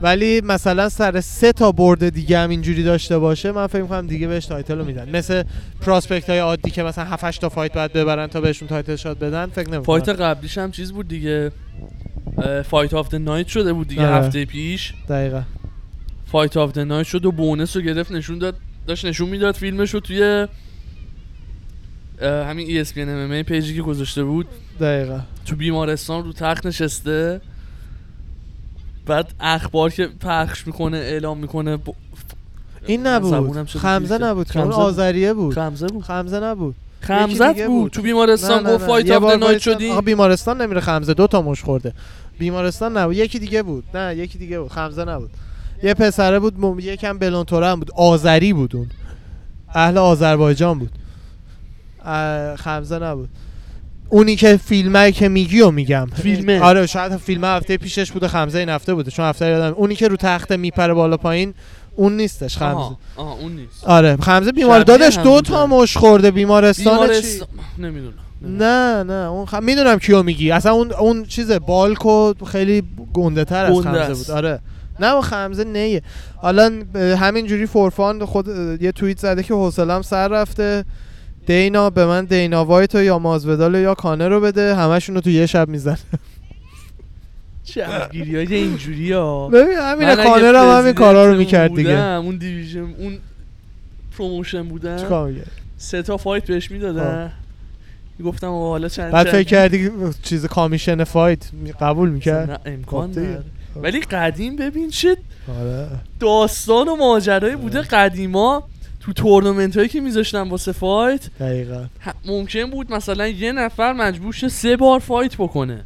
ولی مثلا سر سه تا برد دیگه هم اینجوری داشته باشه من فکر می‌کنم دیگه بهش title رو میدن. مثل prospect های عادی که مثلا 7 8 تا fight بعد ببرن تا بهشون title shot بدن فکر نمی‌کنم. فایت قبلیش هم چیز بود دیگه fight of night شده بود دیگه آره. هفته پیش. دقیقا. fight of the night شد و bonus رو گرفت نشون داد داشت نشون می‌داد فیلمش رو توی همین ESPN MMA page ی که گذاشته بود. دقیقا. تو بیمارستان رو تخت نشسته. بعد اخبار که پخش می‌کنه اعلام می‌کنه ب... این نبود. خمزه. نبود خمزه بود. آذریه بود. خمزه بود. خمزه نبود. خمزت بود. بود. تو بیمارستان گفت. fight of night. شدی. آقا بیمارستان نمیره خمزه. دو تا مش خورده. بیمارستان نبود. یکی دیگه بود. نه یکی دیگه بود. خمزه نبود. یه پسره بود مم... یکم بلونتوره هم بود آذری بود اون. اهل آذربایجان بود. خمزه نبود. اونی که فیلمه که میگی و میگم. فیلمه. آره شاید فیلم هفته پیشش بوده خمزه این هفته بوده. چون هفته یادم اونی که رو تخته میپره بالا پایین اون نیستش خمزه. آها آها اون نیست. آره خمزه بیمار دادش دو. تا مش خورده بیمارستان, چی؟ بیمارستان نمی‌دونم. نه نه اون خ... می‌دونم کیو میگی. اصلا اون اون چیزه بالک و خیلی گنده تر از خمزه. بود. آره. نه اون خمزه نیه حالا همینجوری فورفان خود یه توییت زده که حوصلم سر رفته. دینا به من دینا وایت و یا مازودال یا کانه رو بده. همشون رو تو یه شب میزن چه افگیری های اینجوری ها. ببین همین کانه رو هم همین کارا رو می‌کرد دیگه. اون دیویژن اون پروموشن بودن سه تا فایت بهش می‌دادن. گفتم آقا حالا چند بعد فکر کردی چیز commission fight قبول می‌کرد؟ نه امکان خب. نداره. ولی قدیم ببین چه آره. داستان و ماجرایی بوده. قدیما تو تورنمنت هایی که میذاشتن واسه fight دقیقا. ممکن بود مثلا یه نفر مجبور شه سه بار fight بکنه.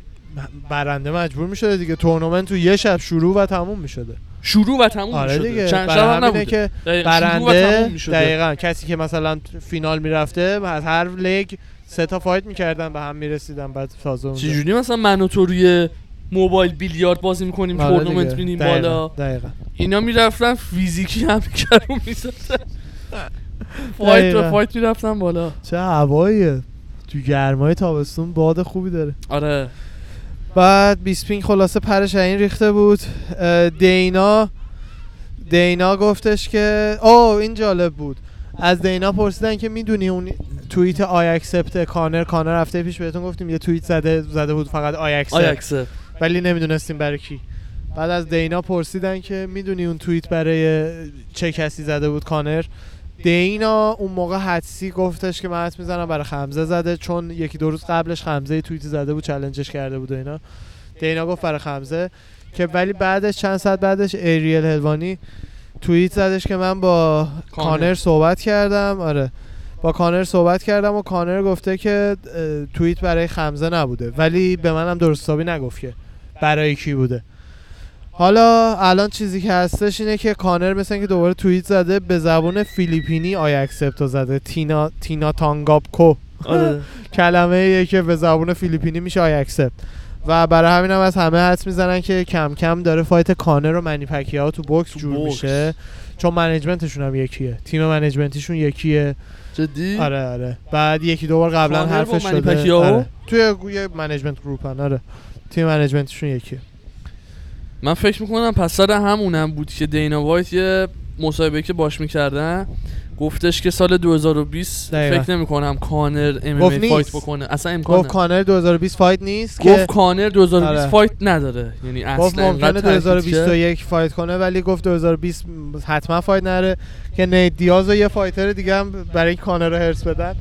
برنده مجبور می‌شده دیگه. تورنمنت تو یه شب شروع و تموم می‌شده. شروع و تموم آره می‌شده. دیگه. چند شب هم که برنده. دقیقا. کسی که مثلا فینال می‌رفته از هر leg سه تا fight می‌کردن به هم می‌رسیدن بعد اونجا چجوری مثلا من و تو روی موبایل بیلیارد بازی می‌کنیم آره تورنمنت دیگه. بینیم دقیقاً، بالا. دقیقاً. اینا می‌رفتن فیزیکی هم رو می‌زدن fight دقیقاً. fight می‌رفتن بالا. چه هواییه. تو گرمای تابستون باد خوبی داره. آره. بعد بیسپینگ خلاصه پرش این ریخته بود. دینا دینا گفتش که او این جالب بود. از دینا پرسیدن که می‌دونی اون توییت I accept کانر کانر هفته پیش بهتون گفتیم یه توییت زده زده بود فقط I accept ولی نمی‌دونستیم برای کی. بعد از دینا پرسیدن که می‌دونی اون توییت برای چه کسی زده بود کانر؟ دینا اون موقع حدسی گفتش که من حدس می‌زنم برای خمزه زده چون یکی دو روز قبلش خمزه توییت زده بود challenge ش کرده بود اینا. دینا گفت برای خمزه که ولی بعدش چند ساعت بعدش ایریل هلوانی توییت زدش که من با کانر. کانر صحبت کردم. آره. با کانر صحبت کردم و کانر گفته که توییت برای خمزه نبوده. ولی به منم درست حسابی نگفت که. برای کی بوده؟ حالا الان چیزی که هستش اینه که کانر مثل که دوباره توییت زده به زبون فیلیپینی I accept و زده tina tinatanggap ko. آره. کلمه ایه که به زبون فیلیپینی میشه I accept. و برای همین هم از همه حدس می‌زنن که کم کم داره fight کانر و منی ها تو بوکس جور بوکس. میشه. چون management شون هم یکیه. تیم management یشون یکیه. جدی؟ آره آره. بعد یکی دو بار قبلا حرفش شده؟ آره. توی یه management group آره. تیم management شون یکیه من فکر می‌کنم پس سر همونم بود که دینا وایت یه مصاحبه که باش می‌کردن گفتش که سال 2020 دقیقاً. فکر نمی‌کنم کانر ام گفت fight. بکنه اصلا امکان گفت نداره. کانر 2020 fight نیست گفت که کانر 2020 آره. fight نداره یعنی گفت اصلا ممکنه تاکید کرد. 2021 fight کنه ولی گفت 2020 حتما fight نره که نیت دیاز و یه fighter دیگه هم برای کانر رو هرس بدن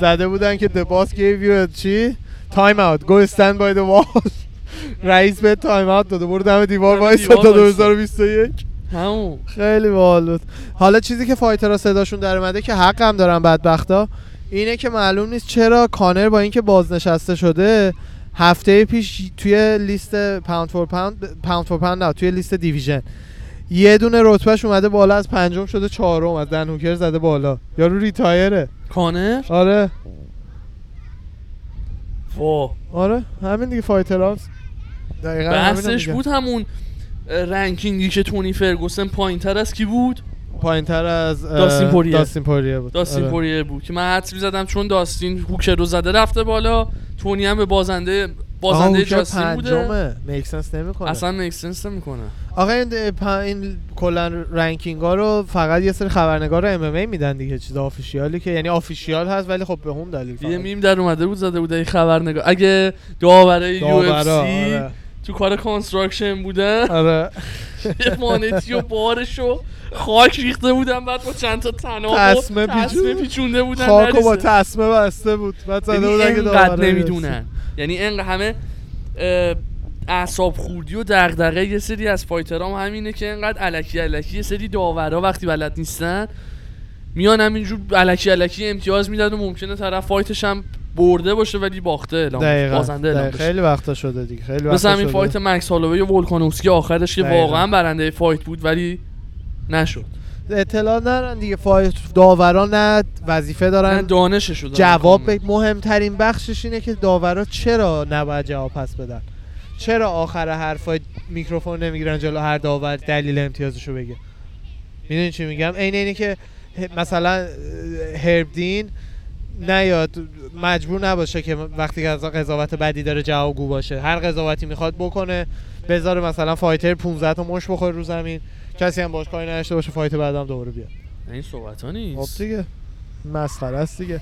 زده بودن که the boss gave you a چی time out go stand by the wall رئیس به time out داده. برو دم دیوار دیوار تا وایسا. 2021 همون. خیلی باحال بود. حالا چیزی که fighter ها صداشون در اومده که حق هم دارن بدبختا اینه که معلوم نیست چرا کانر با اینکه بازنشسته شده هفته پیش توی لیست pound for pound pound for pound نه توی لیست division. یه دونه رتبهش اومده بالا از پنجم شده چهارم از دن هوکر زده بالا. یارو retire ه. کانر؟ آره. وا آره همین دیگه fighter است دقیقاً بحثش. بود همون ranking ی که تونی فرگوسن پایین تر از کی بود پایینتر از اه، داستین پوریه. داستین پوریه بود داستین آره. پوریه بود که من حدس می‌زدم چون داستین هوکر رو زده رفته بالا تونی هم به بازنده بازنده جاستین بوده make sense نمی‌کنه اصلا make sense نمی‌کنه آقا این کلا ranking ها رو فقط یه سری خبرنگار MMA میدن دیگه چیز official ی که یعنی official هست ولی خب به همین دلیل یه. میم در اومده بود زده بود این خبرنگار اگه داورای UFC آره. تو کار construction بودن آره. یه مانتی و بارشو خاک ریخته بودن بعد با چند تا طناب تسمه تسمه پیچون. پیچونده بودن خاکو با. تسمه بسته بود. بعد زده یعنی بودن که داورا نمی‌دونن. یعنی اینقدر همه اعصاب خوردی و دغدغه یه سری از fighter ام همینه که اینقدر الکی الکی یه سری داورا وقتی بلد نیستن میان همینجور الکی الکی امتیاز میدن و ممکنه طرف fight ش هم برده باشه ولی باخته اعلام. دقیقاً بازنده اعلام دقیقاً. خیلی وقتا شده دیگه خیلی مثل وقتا همین شده. فایت مکس هالووی و ولکانوفسکی آخرش که. واقعا برنده fight بود ولی نشد اطلاع ندارن دیگه fight داورا نه وظیفه دارن دانششو دارن جواب. مهمترین بخشش اینه که داورا چرا نباید جواب پس بدن چرا آخر حرفای میکروفون نمی‌گیرن جلو هر داور دلیل امتیازشو بگه می‌دونی چی میگم عین اینه که مثلا اه، هرب دین نیاد. مجبور نباشه که وقتی که از قضاوت بدی داره جوابگو باشه. هر قضاوتی می‌خواد بکنه. بذاره مثلا فایتر 15 تا مش بخوره رو زمین. کسی هم باش کاری نداشته باشه فایت بعدم دوباره بیاد. این صحبت ها خب نیست دیگه. مسخره است دیگه.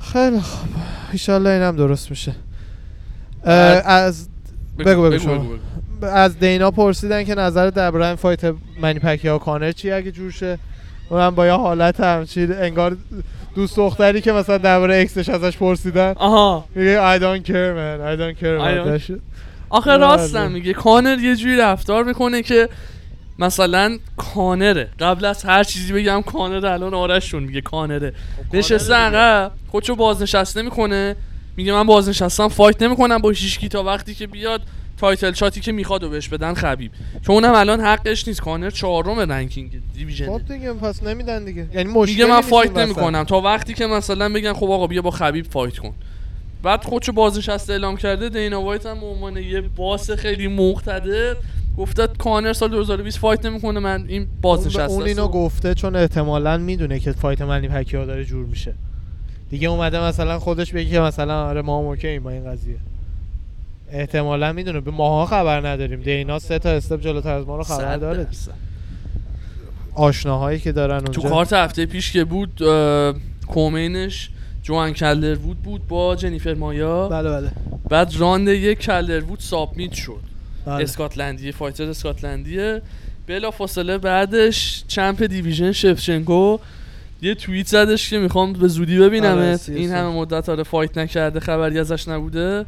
خیلی خوب. ایشالله اینم درست میشه. از بگو بگو شما. از دینا پرسیدن که نظر این fight منی پکیائو کانر چی اگه جور شه؟ و من با یه حالت همچین انگار دوست دختری که مثلا درباره ex ش ازش پرسیدن. آها. میگه I don't care man. I don't care I about don't- that shit. آخه. راستم میگه. کانر یه جوری رفتار می‌کنه که مثلا کانره. قبل از هر چیزی بگم کانر الان آرشون میگه کانره. نشسته عقب خودشو بازنشسته می‌کنه. میگه من بازنشستم fight نمی‌کنم با هیچکی تا وقتی که بیاد title shot ی که می‌خواد و بهش بدن خبیب. چون اونم الان حقش نیست. کانر چهارم ranking division. خب دیگه پس نمیدن دیگه. یعنی مشکلی میگه من fight. نمی‌کنم. تا وقتی که مثلا بگن خب آقا بیا با خبیب fight کن. بعد خودشو بازنشسته اعلام کرده دینا وایت هم به عنوان یه boss خیلی مقتدر گفته کانر سال 2020 fight نمی‌کنه. من این بازنشسته اون است. اینو گفته چون احتمالا می‌دونه که fight منی پکیائو داره جور میشه. دیگه اومده مثلا خودش بگه مثلا آره ما هم اوکی با این قضیه. احتمالا می‌دونه. به ماها خبر نداریم. دینا سه تا step جلوتر از ما رو خبر داره. آشناهایی که دارن تو اونجا. کارت هفته پیش که بود co-main ش جوان کلدروود بود با جنیفر مایا. بله بله. بعد راند یک کلدروود submit شد. بله. اسکاتلندی فایتر اسکاتلندیه. بلا فاصله بعدش چمپ دیویژن شفچنکو یه توییت زدش که می‌خوام به زودی آره، ببینمت سی این. همه مدت آره فایت نکرده خبری ازش نبوده.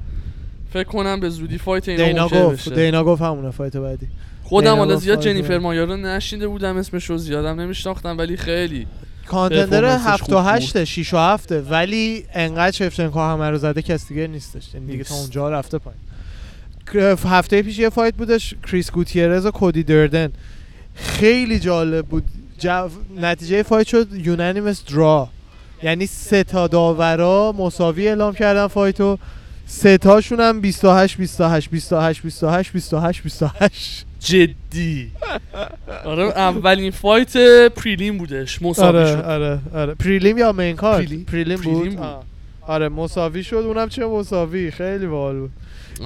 فکر کنم به زودی فایت اینا دینا گفت بشه. دینا گفت همونه فایت بعدی. خودم حالا زیاد جنیفر. مایا رو نشینده بودم اسمش رو زیادم نمیشناختم ولی خیلی کانتندر پرفورمنسش 7 خوب و بود. 8 6 و 7 ولی انقدر شفچنکو همه رو زده کس دیگه نیستش. یعنی دیگه تا. اونجا رفته پایین. هفته پیش یه fight بودش کریس گوتیرز و کودی داردن. خیلی جالب بود. جو... نتیجه fight شد unanimous draw. یعنی سه تا داورا مساوی اعلام کردن fight و. سه تاشون هم 28 28 28 28 28 28 جدی. آره اولین fight prelim بودش مساوی آره شد. آره آره. prelim یا main card prelim. prelim, prelim بود, بود. آه. آره مساوی شد اونم چه مساوی؟ خیلی باحال بود.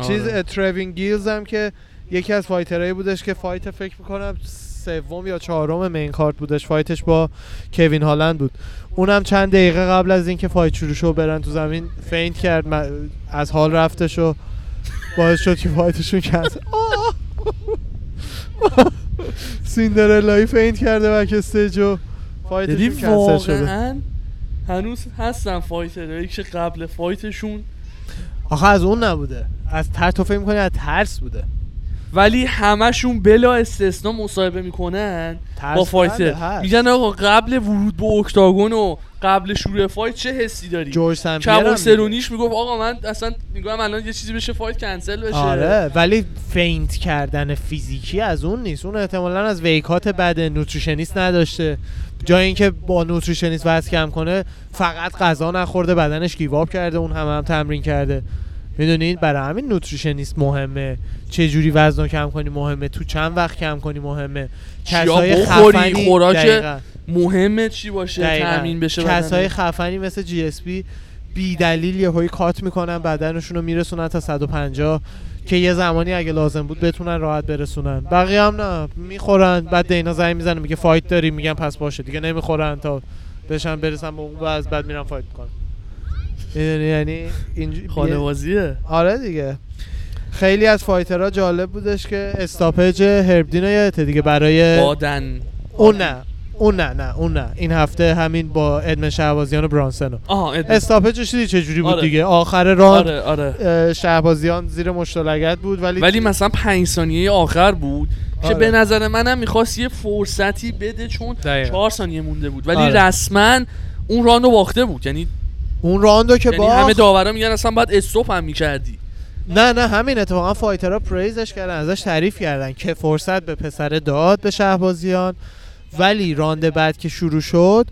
چیز آره. اه، تروین گیلز هم که یکی از fighter هایی بودش که fight فکر می‌کنم سوم یا چهارم main card بودش. fight ش با کوین هالند بود. اونم چند دقیقه قبل از اینکه fight شروع شد برن تو زمین faint کرد از حال رفتش و باعث شد که fight شون کنسل آه! سیندرلایی faint کرده backstage و fight شون کنسل شده. هنوز هستن fighter هایی که قبل fight شون. آخه از اون نبوده. از ترس تو فکر می‌کنی از ترس بوده. ولی همشون بلا استثنا مصاحبه می‌کنن با بله، fighter. هست. میگن آقا قبل ورود به اکتاگون و قبل شروع fight چه حسی داری؟ جورج سمپیر. سرونیش می‌گفت آقا من اصلا میگم الان یه چیزی بشه fight کنسل بشه. آره ولی faint کردن فیزیکی از اون نیست. اون احتمالا از weight cut بد nutritionist نداشته. جای اینکه با nutritionist وزن کم کنه فقط غذا نخورده بدنش give up کرده اون هم هم تمرین کرده. می‌دونید برای همین nutritionist مهمه. چه جوری وزن کم کنی مهمه. تو چند وقت کم کنی مهمه. کسای خفنی خوراک. مهمه چی باشه. تامین بشه کسای. خفنی مثل GSP بی دلیل یه هایی cut می‌کنن بدنشون رو میرسونن تا 150 که یه زمانی اگه لازم بود بتونن راحت برسونن. بقیه هم نه. می‌خورن. بعد دینا زنگ می‌زنه میگه fight داری؟ میگن پس باشه. دیگه نمی‌خورن تا بشن برسن به اون وضع بعد میرن fight می‌کنن. می‌دونی یعنی اینج... خانوازیه. آره دیگه. خیلی از fighter ها جالب بودش که stoppage Herb Dean یادته دیگه برای بادن. اون نه. اون نه نه اون نه. این هفته همین با ادمن شهبازیان و برانسن آها stoppage ش دیدی چه جوری بود آره. دیگه؟ آخر راند آره آره. شهبازیان زیر مشت لگد بود ولی ولی مثلا پنج ثانیه آخر بود که آره. به نظر منم می‌خواست یه فرصتی بده چون دقیقاً. چهار ثانیه مونده بود. ولی آره. رسما اون راندو باخته بود. یعنی اون راندو که یعنی همه باخت داورا میگن اصلا باید stop هم می‌کردی. نه نه همین اتفاقا fighter ها praise ش کردن ازش تعریف کردن که فرصت به پسر داد به شهبازیان. ولی راند بعد که شروع شد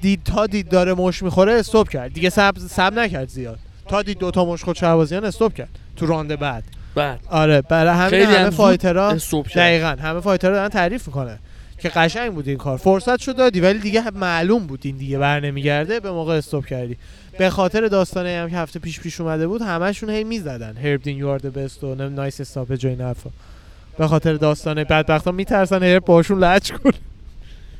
دید تا دید داره مشت می‌خوره stop کرد. دیگه صبر صبر نکرد زیاد. تا دید دوتا مشت خود شهبازیان stop کرد تو راند بعد. بعد. آره برای همین همه هم fighter ها دقیقا همه fighter ها دارن تعریف می‌کنن. که قشنگ بود این کار. فرصتشو دادی ولی دیگه معلوم بود این دیگه بر نمیگرده به موقع stop کردی. به خاطر داستانه هم که هفته پیش پیش اومده بود همشون هی می‌زدن. Herb Dean you are best و nice stoppage و این حرفا. به خاطر داستانه بدبختا میترسن هر باشون لچ کنه.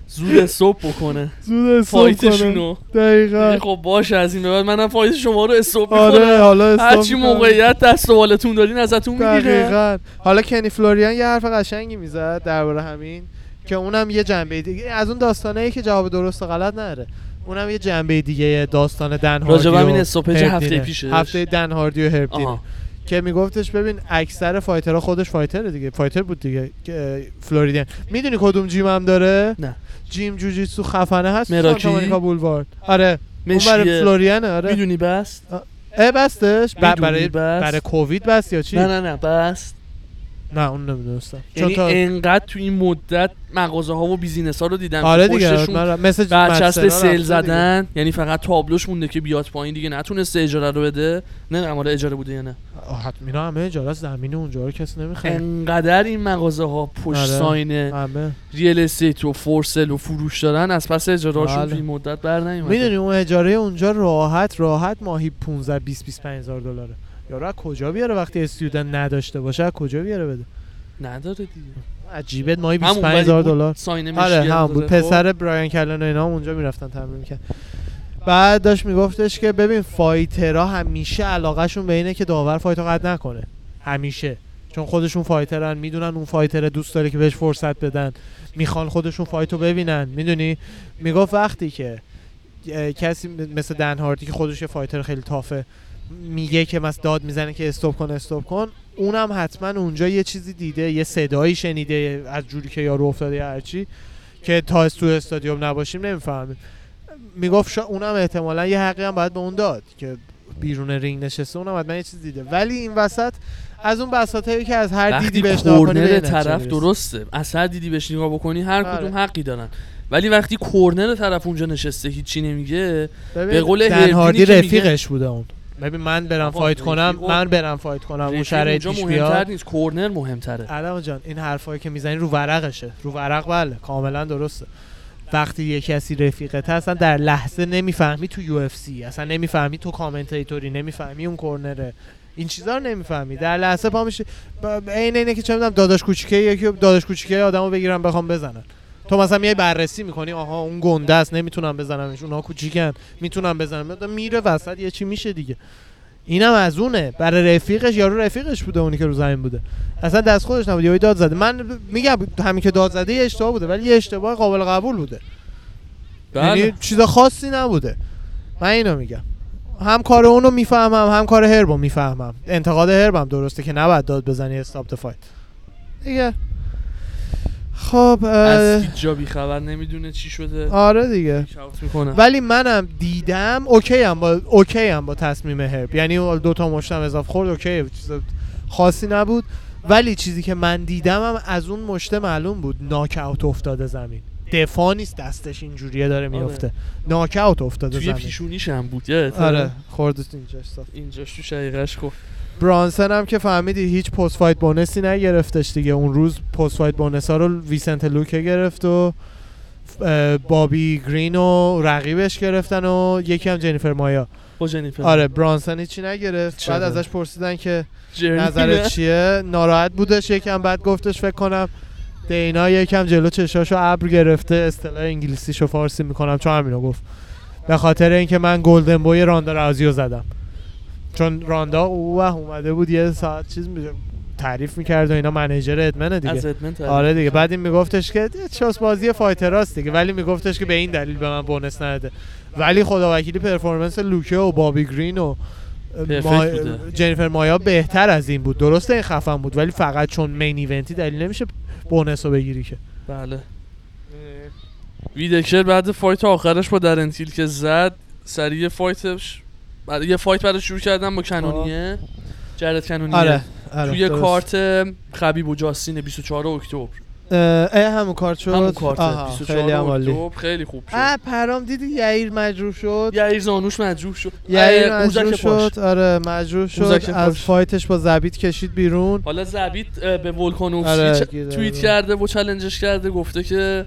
زود stop بکنه. زود stop fight شونو. دقیقا. میگه خب باشه از این بعد. منم fight شما رو stop آره حالا stop هرچی. موقعیت دست و دارین ازتون می‌گیره دقیقا. حالا کنی فلوریان یه حرف قشنگی می‌زد درباره همین. که اونم یه جنبه دیگه. از اون داستانه که جواب درست و غلط نداره. اونم یه جنبه دیگه داستان دن هاردی Herb Dean ه. هفته پیشش. هفته دن هاردی و Herb Dean ه آها. که میگفتش ببین اکثر fighter ها خودش fighter ه دیگه. fighter بود دیگه که فلوریان. می‌دونی کدوم gym هم داره؟ نه. gym جوجیتسو خفنه هست مراکی؟ بولوارد. آره. اون برای فلوریانه آره. می‌دونی بست؟ اه بستش. برای؟ برای کووید بست یا چی؟ نه نه نه بست. نه اون نمی‌دونستم. یعنی تا انقدر تو این مدت مغازه ها و business ها رو دیدم. آره دیگه پشتشون من برچسب sale زدن. یعنی فقط تابلوش مونده که بیاد پایین دیگه. نتونسته اجاره رو بده. نه اماره اجاره بوده یا نه؟ دیگه. حتما اینا همه اجاره است زمین اونجا رو کسی نمی‌خره. انقدر این مغازه ها پشت آره. sign real estate و for sale و فروش دارن از پس اجاره هاشون بله. این مدت بر نیومدن. می‌دونی اون اجاره اونجا راحت راحت ماهی 15 20 25 هزار دلاره. یارو از کجا بیاره وقتی student نداشته باشه؟ از کجا بیاره بده؟ نداره دیگه. عجیبت ماهی همون 25 ولی هزار بود دلار. ساین مشکی آره هم بود خب. پسر برایان کلن و اینا هم اونجا می‌رفتن تمرین می‌کرد بعد داشت میگفتش که ببین fighter ها همیشه علاقه‌شون به اینه که داور fight و قطع نکنه. همیشه. چون خودشون fighter ن می‌دونن اون fighter دوست داره که بهش فرصت بدن. می‌خوان خودشون fight و ببینن. می‌دونی؟ می‌گفت وقتی که کسی مثل دن هاردی که خودش یه fighter خیلی tough ه میگه که مثلا داد می‌زنه که stop کن stop کن. اونم حتما اونجا یه چیزی دیده یه صدایی شنیده از جوری که یارو افتاده یا هرچی که تا تو استادیوم نباشیم نمی‌فهمیم. می‌گفت شا اونم احتمالا یه حقی هم باید به اون داد که بیرون رینگ نشسته اونم حتما یه چیز دیده. ولی این وسط از اون بساطه که از هر دیدی بهش نگاه کنی طرف. درسته. از هر دیدی بهش نگاه بکنی هر آره. کدوم حقی دارن. ولی وقتی corner طرف اونجا نشسته هیچی نمیگه به قول رفیقش بوده اون. ببین من برم fight کنم من برم fight کنم اون شرایط پیش مهمتر بیاد. نیست corner مهمتره. علم جان این حرفایی که می‌زنی رو ورقشه. رو ورق بله کاملا درسته. وقتی یه کسی رفیقته اصلا در لحظه نمی‌فهمی تو UFC. اصلا نمی‌فهمی تو commentator ی نمی‌فهمی اون corner ه. این چیزا رو نمی‌فهمی. در لحظه پا میشه. عین اینه که چه می‌دونم داداش کوچیکه یکی داداش کوچیکه آدمو بگیرن بخوام بزنن. تو مثلا میای بررسی می‌کنی آها اون گنده است نمی‌تونم بزنمش اونها کوچیکن می‌تونم بزنم میره وسط یه چی میشه دیگه. اینم از اونه. برای رفیقش یارو رفیقش بوده اونی که رو زمین بوده. اصلا دست خودش نبود یهو داد زده. من میگم همین که داد زده یه اشتباه بوده ولی یه اشتباه قابل قبول بوده. بله. یعنی چیز خاصی نبوده. من اینو میگم. هم کار اونو می‌فهمم هم کار هربو می‌فهمم. انتقاد هربم درسته که نباید داد بزنی stop fight دیگه. خب از هیچ جا بیخبر نمی‌دونه چی شده. آره دیگه. ولی منم دیدم okay هم با okay هم با تصمیم هرب یعنی دو تا مشتم اضافه خورد okay چیز خاصی نبود. ولی چیزی که من دیدم هم از اون مشته معلوم بود ناک اوت افتاده زمین. دفاع نیست دستش اینجوریه داره میفته ناک اوت افتاده توی زمین. پیشونیش هم بود؟ آره خوردت اینجا صاف. اینجاش تو شقیقش خورد. برانسن هم که فهمیدی هیچ post-fight bonus ی نگرفتش دیگه. اون روز post-fight bonus ها رو ویسنت لوکه گرفت و بابی گرین و رقیبش گرفتن و یکی هم جنیفر مایا. با جنیفر آره برانسن هیچی نگرفت. چرا؟ بعد ازش پرسیدن که نظرت؟ چیه؟ ناراحت بودش یکم بعد گفتش فکر کنم دینا یکم جلو چشاشو ابر گرفته اصطلاح انگلیسیشو فارسی می‌کنم چون همینو گفت. به خاطر اینکه من golden boy راندا راوزیو زدم. چون راندا اوه اومده بود یه ساعت چیز می- تعریف می‌کرد و اینا manager ادمنه دیگه. از ادمن آره دیگه. بعد این میگفتش که چاس بازی fighter است دیگه ولی میگفتش که به این دلیل به من bonus نده ولی خدا وکیلی performance لوکه و بابی گرین و ما... جنیفر مایا بهتر از این بود. درسته این خفن بود ولی فقط چون main event ی دلیل نمیشه bonus رو بگیری که. بله. ویتکر بعد fight آخرش با درن تیل که زد سریع fight ش بعد یه fight برای شروع کردن با کنونیر. جرد کنونیر. آره آره توی درست. کارت خبیب و جاستین 24 اکتبر. اه، همون کارت شد؟ همون کارت آها، 24 خیلی عالی. خیلی خوب شد. پرام دیدی یعیر مجروح شد؟ یعیر زانوش مجروح شد. یعیر مجروح. شد. آره مجروح شد. از. fight ش با زبیت کشید بیرون. حالا زبیت اه، به ولکانوفسکی آره، چ- توییت رو. کرده و challenge ش کرده گفته که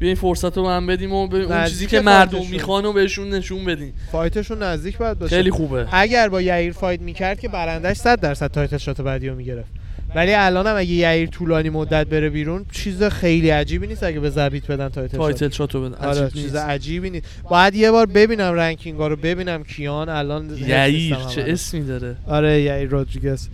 بیاین فرصت رو هم بدیم و به اون چیزی که مردم. می‌خوان و بهشون نشون بدیم fight شون نزدیک باید باشه. خیلی خوبه. اگر با یعیر fight می‌کرد که برنده‌ش 100 درصد title shot بعدی رو می‌گرفت. ولی الان هم اگه یعیر طولانی مدت بره بیرون چیز خیلی عجیبی نیست اگه به زبیت بدن title, shot. title shot و بده آره عجیب چیز. عجیبی نیست. باید یه بار ببینم ranking ها رو ببینم کیان. الان یعیر چه. اسمی داره؟ آره یعیر رودریگز.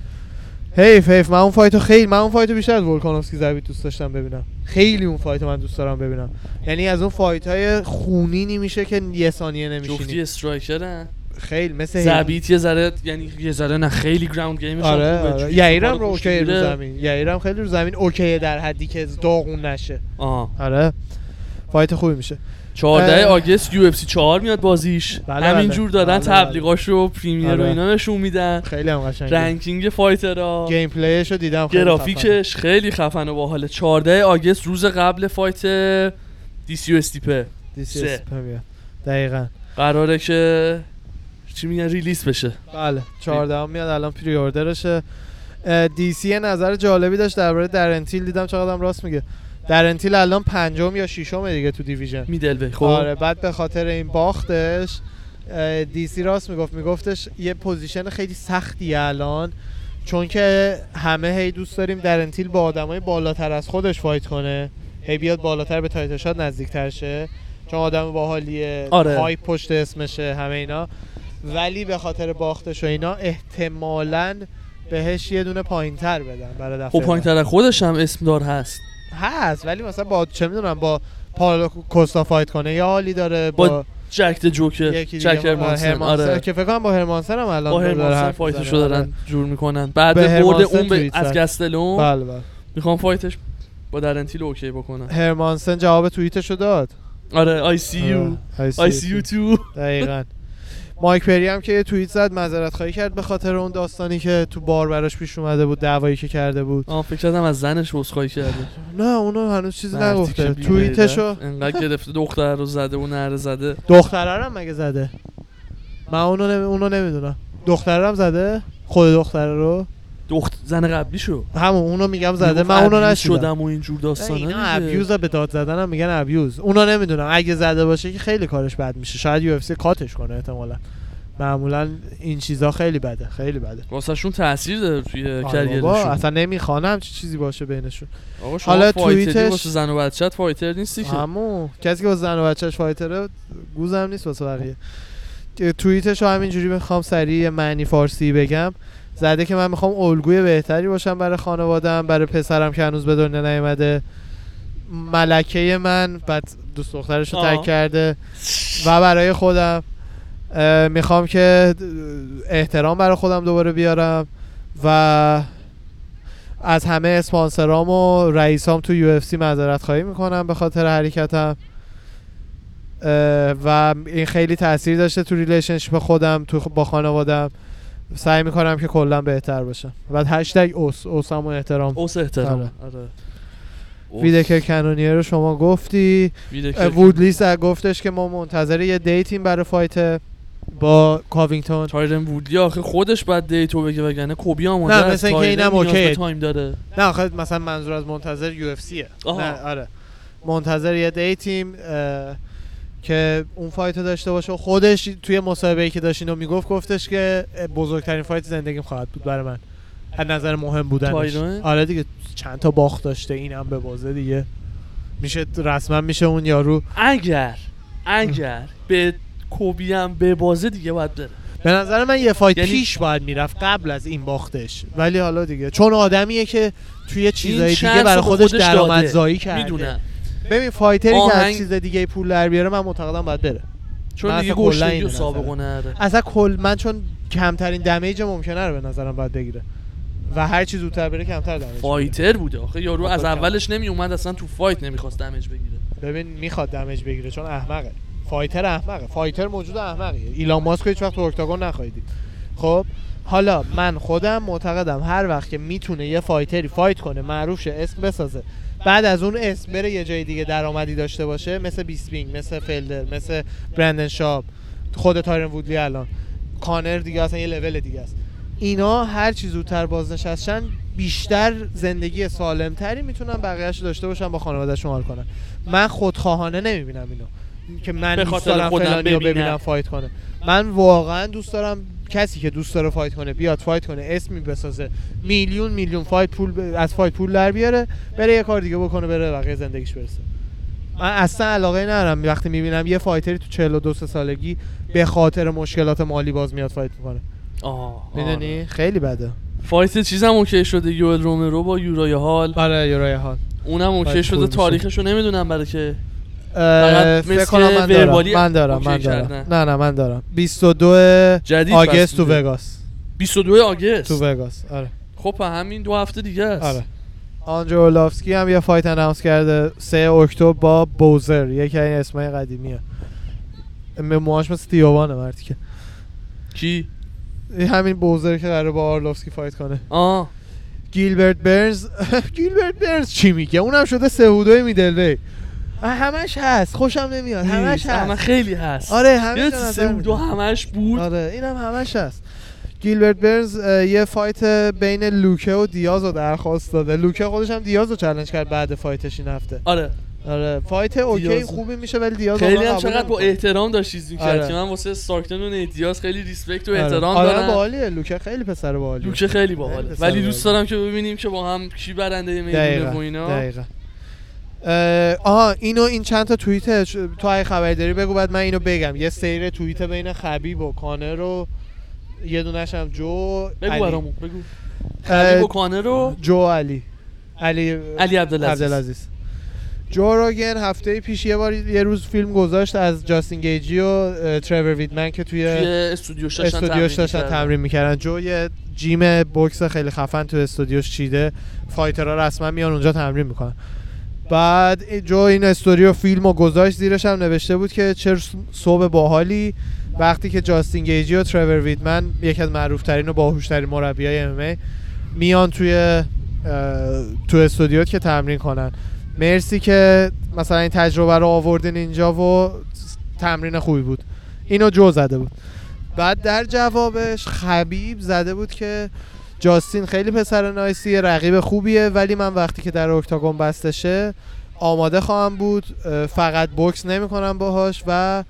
حیف حیف من اون fight و خیلی من اون fight و بیشتر از ولکانوفسکی زبیت دوست داشتم ببینم. خیلی اون fight و من دوست دارم ببینم. یعنی از اون fight های خونینی میشه که یه ثانیه جفتی نمیشینی striker ن. خیلی مثل زبیت یه ذره یعنی یه ذره نه خیلی ground game ش آره خوبه. آره. یعیرم رو OK رو. زمین. یعیرم خیلی رو زمین OK در حدی که داغون نشه. آه. آره. fight خوبی میشه. 14 اه. August UFC 4 میاد بازیش بله، همینجور بله. دارن بله، بله. تبلیغاشو premiere و آره. اینا نشون میدن خیلی هم قشنگه ranking fighter ها gameplay ش رو دیدم خیلی. گرافیکش خیلی خفن و باحاله 14 August روز قبل fight DC و استیپه DC سه. اسپه میاد. دقیقا قراره که چی میگن release بشه بله 14 هم میاد الان pre-order شه DC نظر جالبی داشت درباره درن تیل دیدم چقدرم راست میگه درن تیل الان پنجم یا ششم دیگه تو division. middle خب. آره بعد به خاطر این باختش DC راست می‌گفت. میگفتش یه position خیلی سختیه الان چون که همه هی دوست داریم درن تیل با آدمای بالاتر از خودش fight کنه. هی بیاد بالاتر به title shot نزدیکتر شه. چون آدم باحالیه آره. های پشت اسمشه همه اینا. ولی به خاطر باختش و اینا احتمالاً بهش یه دونه پایینتر بدن برای دفعه خب پایین تر از خودش هم اسم دار هست. هست ولی مثلا با چه می‌دونم با پاولو کوستا fight کنه یا حالی داره با, با جک جوکر جک هرمانسن هرمانسن. آره. که فکر کنم با هرمانسن هم الان با هرمانسن fight شو می‌زنه. آره. دارن جور می‌کنن. بعد برد اون به از. گستلوم. بله بله. می‌خوام فایتش با درنتیل اوکی بکنن هرمانسن جواب توییتشو داد. آره I see you I see you تو دقیقاً. مایک پری هم که یه توییت زد معذرت خواهی کرد به خاطر اون داستانی که تو بار براش پیش اومده بود دعوایی که کرده بود. آه فکر کردم از زنش عذرخواهی کرده. نه اونو هنوز چیزی مردی نگفته. توییتشو انقدر گرفته دختر رو زده و نره زده. دختره هم مگه زده؟ من اونو نمی... اونو نمی‌دونم. دختره هم زده؟ خود دختره رو؟ دخت زن قبلی شو همون اونو میگم زده من اونو نشیدم. شدم و اینجور داستانا اینا. ابیوز به داد زدن هم میگن ابیوز اونا نمی‌دونم اگه زده باشه که خیلی کارش بد میشه. شاید یو اف سی کاتش کنه احتمالا. معمولا این چیزا خیلی بده خیلی بده. واسه شون تاثیر داره توی آره کریرشون. اصلا نمی‌خوانم همچی چیزی باشه بینشون. آقا شما حالا توییتش- واسه زن و بچت فایتر نیستی که همون. کسی که با زن و بچهش فایتره گوزم نیست واسه بقیه. توییتش رو همینجوری می‌خوام سریع معنی فارسی بگم. زده که من می‌خوام الگوی بهتری باشم برای خانوادم برای پسرم که هنوز به دنیا نیومده. ملکه من بعد دوست دخترش رو. تک کرده. و برای خودم می‌خوام که احترام برای خودم دوباره بیارم و از همه اسپانسرام و رئیسام تو UFC معذرت خواهی می‌کنم به خاطر حرکتم. و این خیلی تاثیر داشته تو relationship خودم تو با خانوادم سعی می‌کنم که کلا بهتر باشم بعد هشتگ اوس اوسم و احترام اوس احترام آره. آره اوس. ویتکر کنونیر رو شما گفتی وودلیس گفتش که ما منتظر یه date یم برای fight با کاوینگتون تایرن وودلی آخه خودش بعد date و بگه وگرنه کوبی آماده نه، است. مثل اینکه تایرن اینم. تایم داره نه آخه مثلا منظور از منتظر UFC ه آها. نه آره منتظر یه date یم اه، که اون fight رو داشته باشه. و خودش توی مصاحبه که داشت اینو می‌گفت گفتش که بزرگترین fight زندگیم خواهد بود برای من. از نظر مهم بودنش؟ آره دیگه چند تا باخت داشته اینم ببازه دیگه. میشه رسما میشه اون یارو. اگر اگر به کوبی هم ببازه دیگه باید بره. به نظر من یه fight یعنی- پیش باید می‌رفت قبل از این باختش. ولی حالا دیگه چون آدمیه که توی چیزای دیگه برای خودش خودش درآمدزایی. کرده. می‌دونم. ببین fighter ی که از چیز دیگه پول در بیاره من معتقدم باید بره. چون دیگه و سابقه. نره اصلا کل من چون کمترین damage ممکنه رو به نظرم باید بگیره. و هر چی زودتر بره کمتر damage fighter بوده آخه. یارو از. اولش نمی اومد اصلا تو fight نمی‌خواست damage بگیره. ببین می‌خواد damage بگیره چون احمقه. fighter احمقه. fighter موجود احمقیه. ایلان ماسک هیچ وقت تو octagon نخواهیدید خب حالا من خودم معتقدم هر وقت که می‌تونه یه fighter ی fight کنه معروف شه اسم بسازه. بعد از اون اسم بره یه جای دیگه درآمدی داشته باشه مثل بیسپینگ مثل فلدر مثل برندن شاب. خود تایرن وودلی الان. کانر دیگه اصلا یه لول دیگه است. اینا هر چی زودتر بازنشستن بیشتر زندگی سالمتری می‌تونن بقیهش داشته باشن با خانوادهشون حال کنن. من خودخواهانه نمی‌بینم اینو. که من دوست دارم خودم فلانی رو. ببینم fight کنه. من واقعا دوست دارم کسی که دوست داره fight کنه بیاد fight کنه اسمی بسازه. میلیون میلیون fight پول ب- از fight پول در بیاره بره یه کار دیگه بکنه بره بقیه زندگیش برسه. من اصلا علاقه ندارم. وقتی می‌بینم یه fighter ی تو 42 سه سالگی به خاطر مشکلات مالی باز میاد fight می‌کنه. آه می‌دونی؟ خیلی بده. fight چیزم OK شده یوئل رومرو با یورای هال آره یورای هال. اونم OK شده. تاریخشو نمی‌دونم برای که فکر کنم من دارم. من دارم من دارم. نه. نه من دارم. 22 جدید August پس تو. وگاس. 22 August؟ تو وگاس آره. خب همین دو هفته دیگه است. آره. آندری آرلوفسکی هم یه fight announce کرده. سه اکتبر با بوزر یکی این اسمای قدیمیه موهاش مثل تیوانه مردی که. کی؟ همین بوزر که قراره با آرلوفسکی فایت کنه. آه گیلبرت برنز. گیلبرت برنز چی میگه؟ اونم شده سهودوی میدلوی همش هست. خوشم نمیاد. همش نیست. همه هست خیلی هست. آره همه دو. همش بود. آره اینم همش هست. گیلبرت برنز یه فایت بین لوکه و دیاز رو درخواست داده. لوکه خودش هم دیاز رو چالش کرد بعد فایتش این هفته. آره. آره فایت اوکی دیاز. خوبی میشه ولی دیاز خیلی هم چقدر با. احترام داشت چیز می‌کرد آره. که من واسه سارکتن و نیتیاز خیلی ریسپکت و آره. احترام آره دارم. باحالیه. لوکه خیلی پسر باحالیه. لوکه خیلی باحاله. ولی دوست. دارم که ببینیم که با هم کی برنده می‌دونه و اینا. دقیقا. آها اینو این چند تا توییت تو اگه خبری داری بگو بعد من اینو بگم. یه سیر توییت بین خبیب و کانر و یه دونش هم جو بگو علی. برامون بگو. خبیب و کانر رو؟ جو علی. علی علی عبدالعزیز. عبدالعزیز. جو روگن هفته پیش یه بار یه روز فیلم گذاشت از جاستین گیجی و ترور ویتمن که توی توی استودیوش داشتن استودیوش داشتن می‌کردن. تمرین می‌کردن. جو یه gym بوکس خیلی خفن تو استودیوش چیده. fighter ها رسما میان اونجا تمرین می‌کنن. بعد جو این استوری و فیلم و گذاشت زیرش هم نوشته بود که چه صبح باحالی وقتی که جاستین گیجی و ترور ویتمن یکی از معروفترین و باهوشترین مربیای ام میان توی تو استودیو که تمرین کنن. مرسی که مثلا این تجربه رو آوردین اینجا و تمرین خوبی بود. اینو جو زده بود. بعد در جوابش خبیب زده بود که جاستین خیلی پسر نایسیه رقیب خوبیه ولی من وقتی که در اکتاگون بسته شه آماده خواهم بود. فقط بوکس نمی‌کنم باهاش و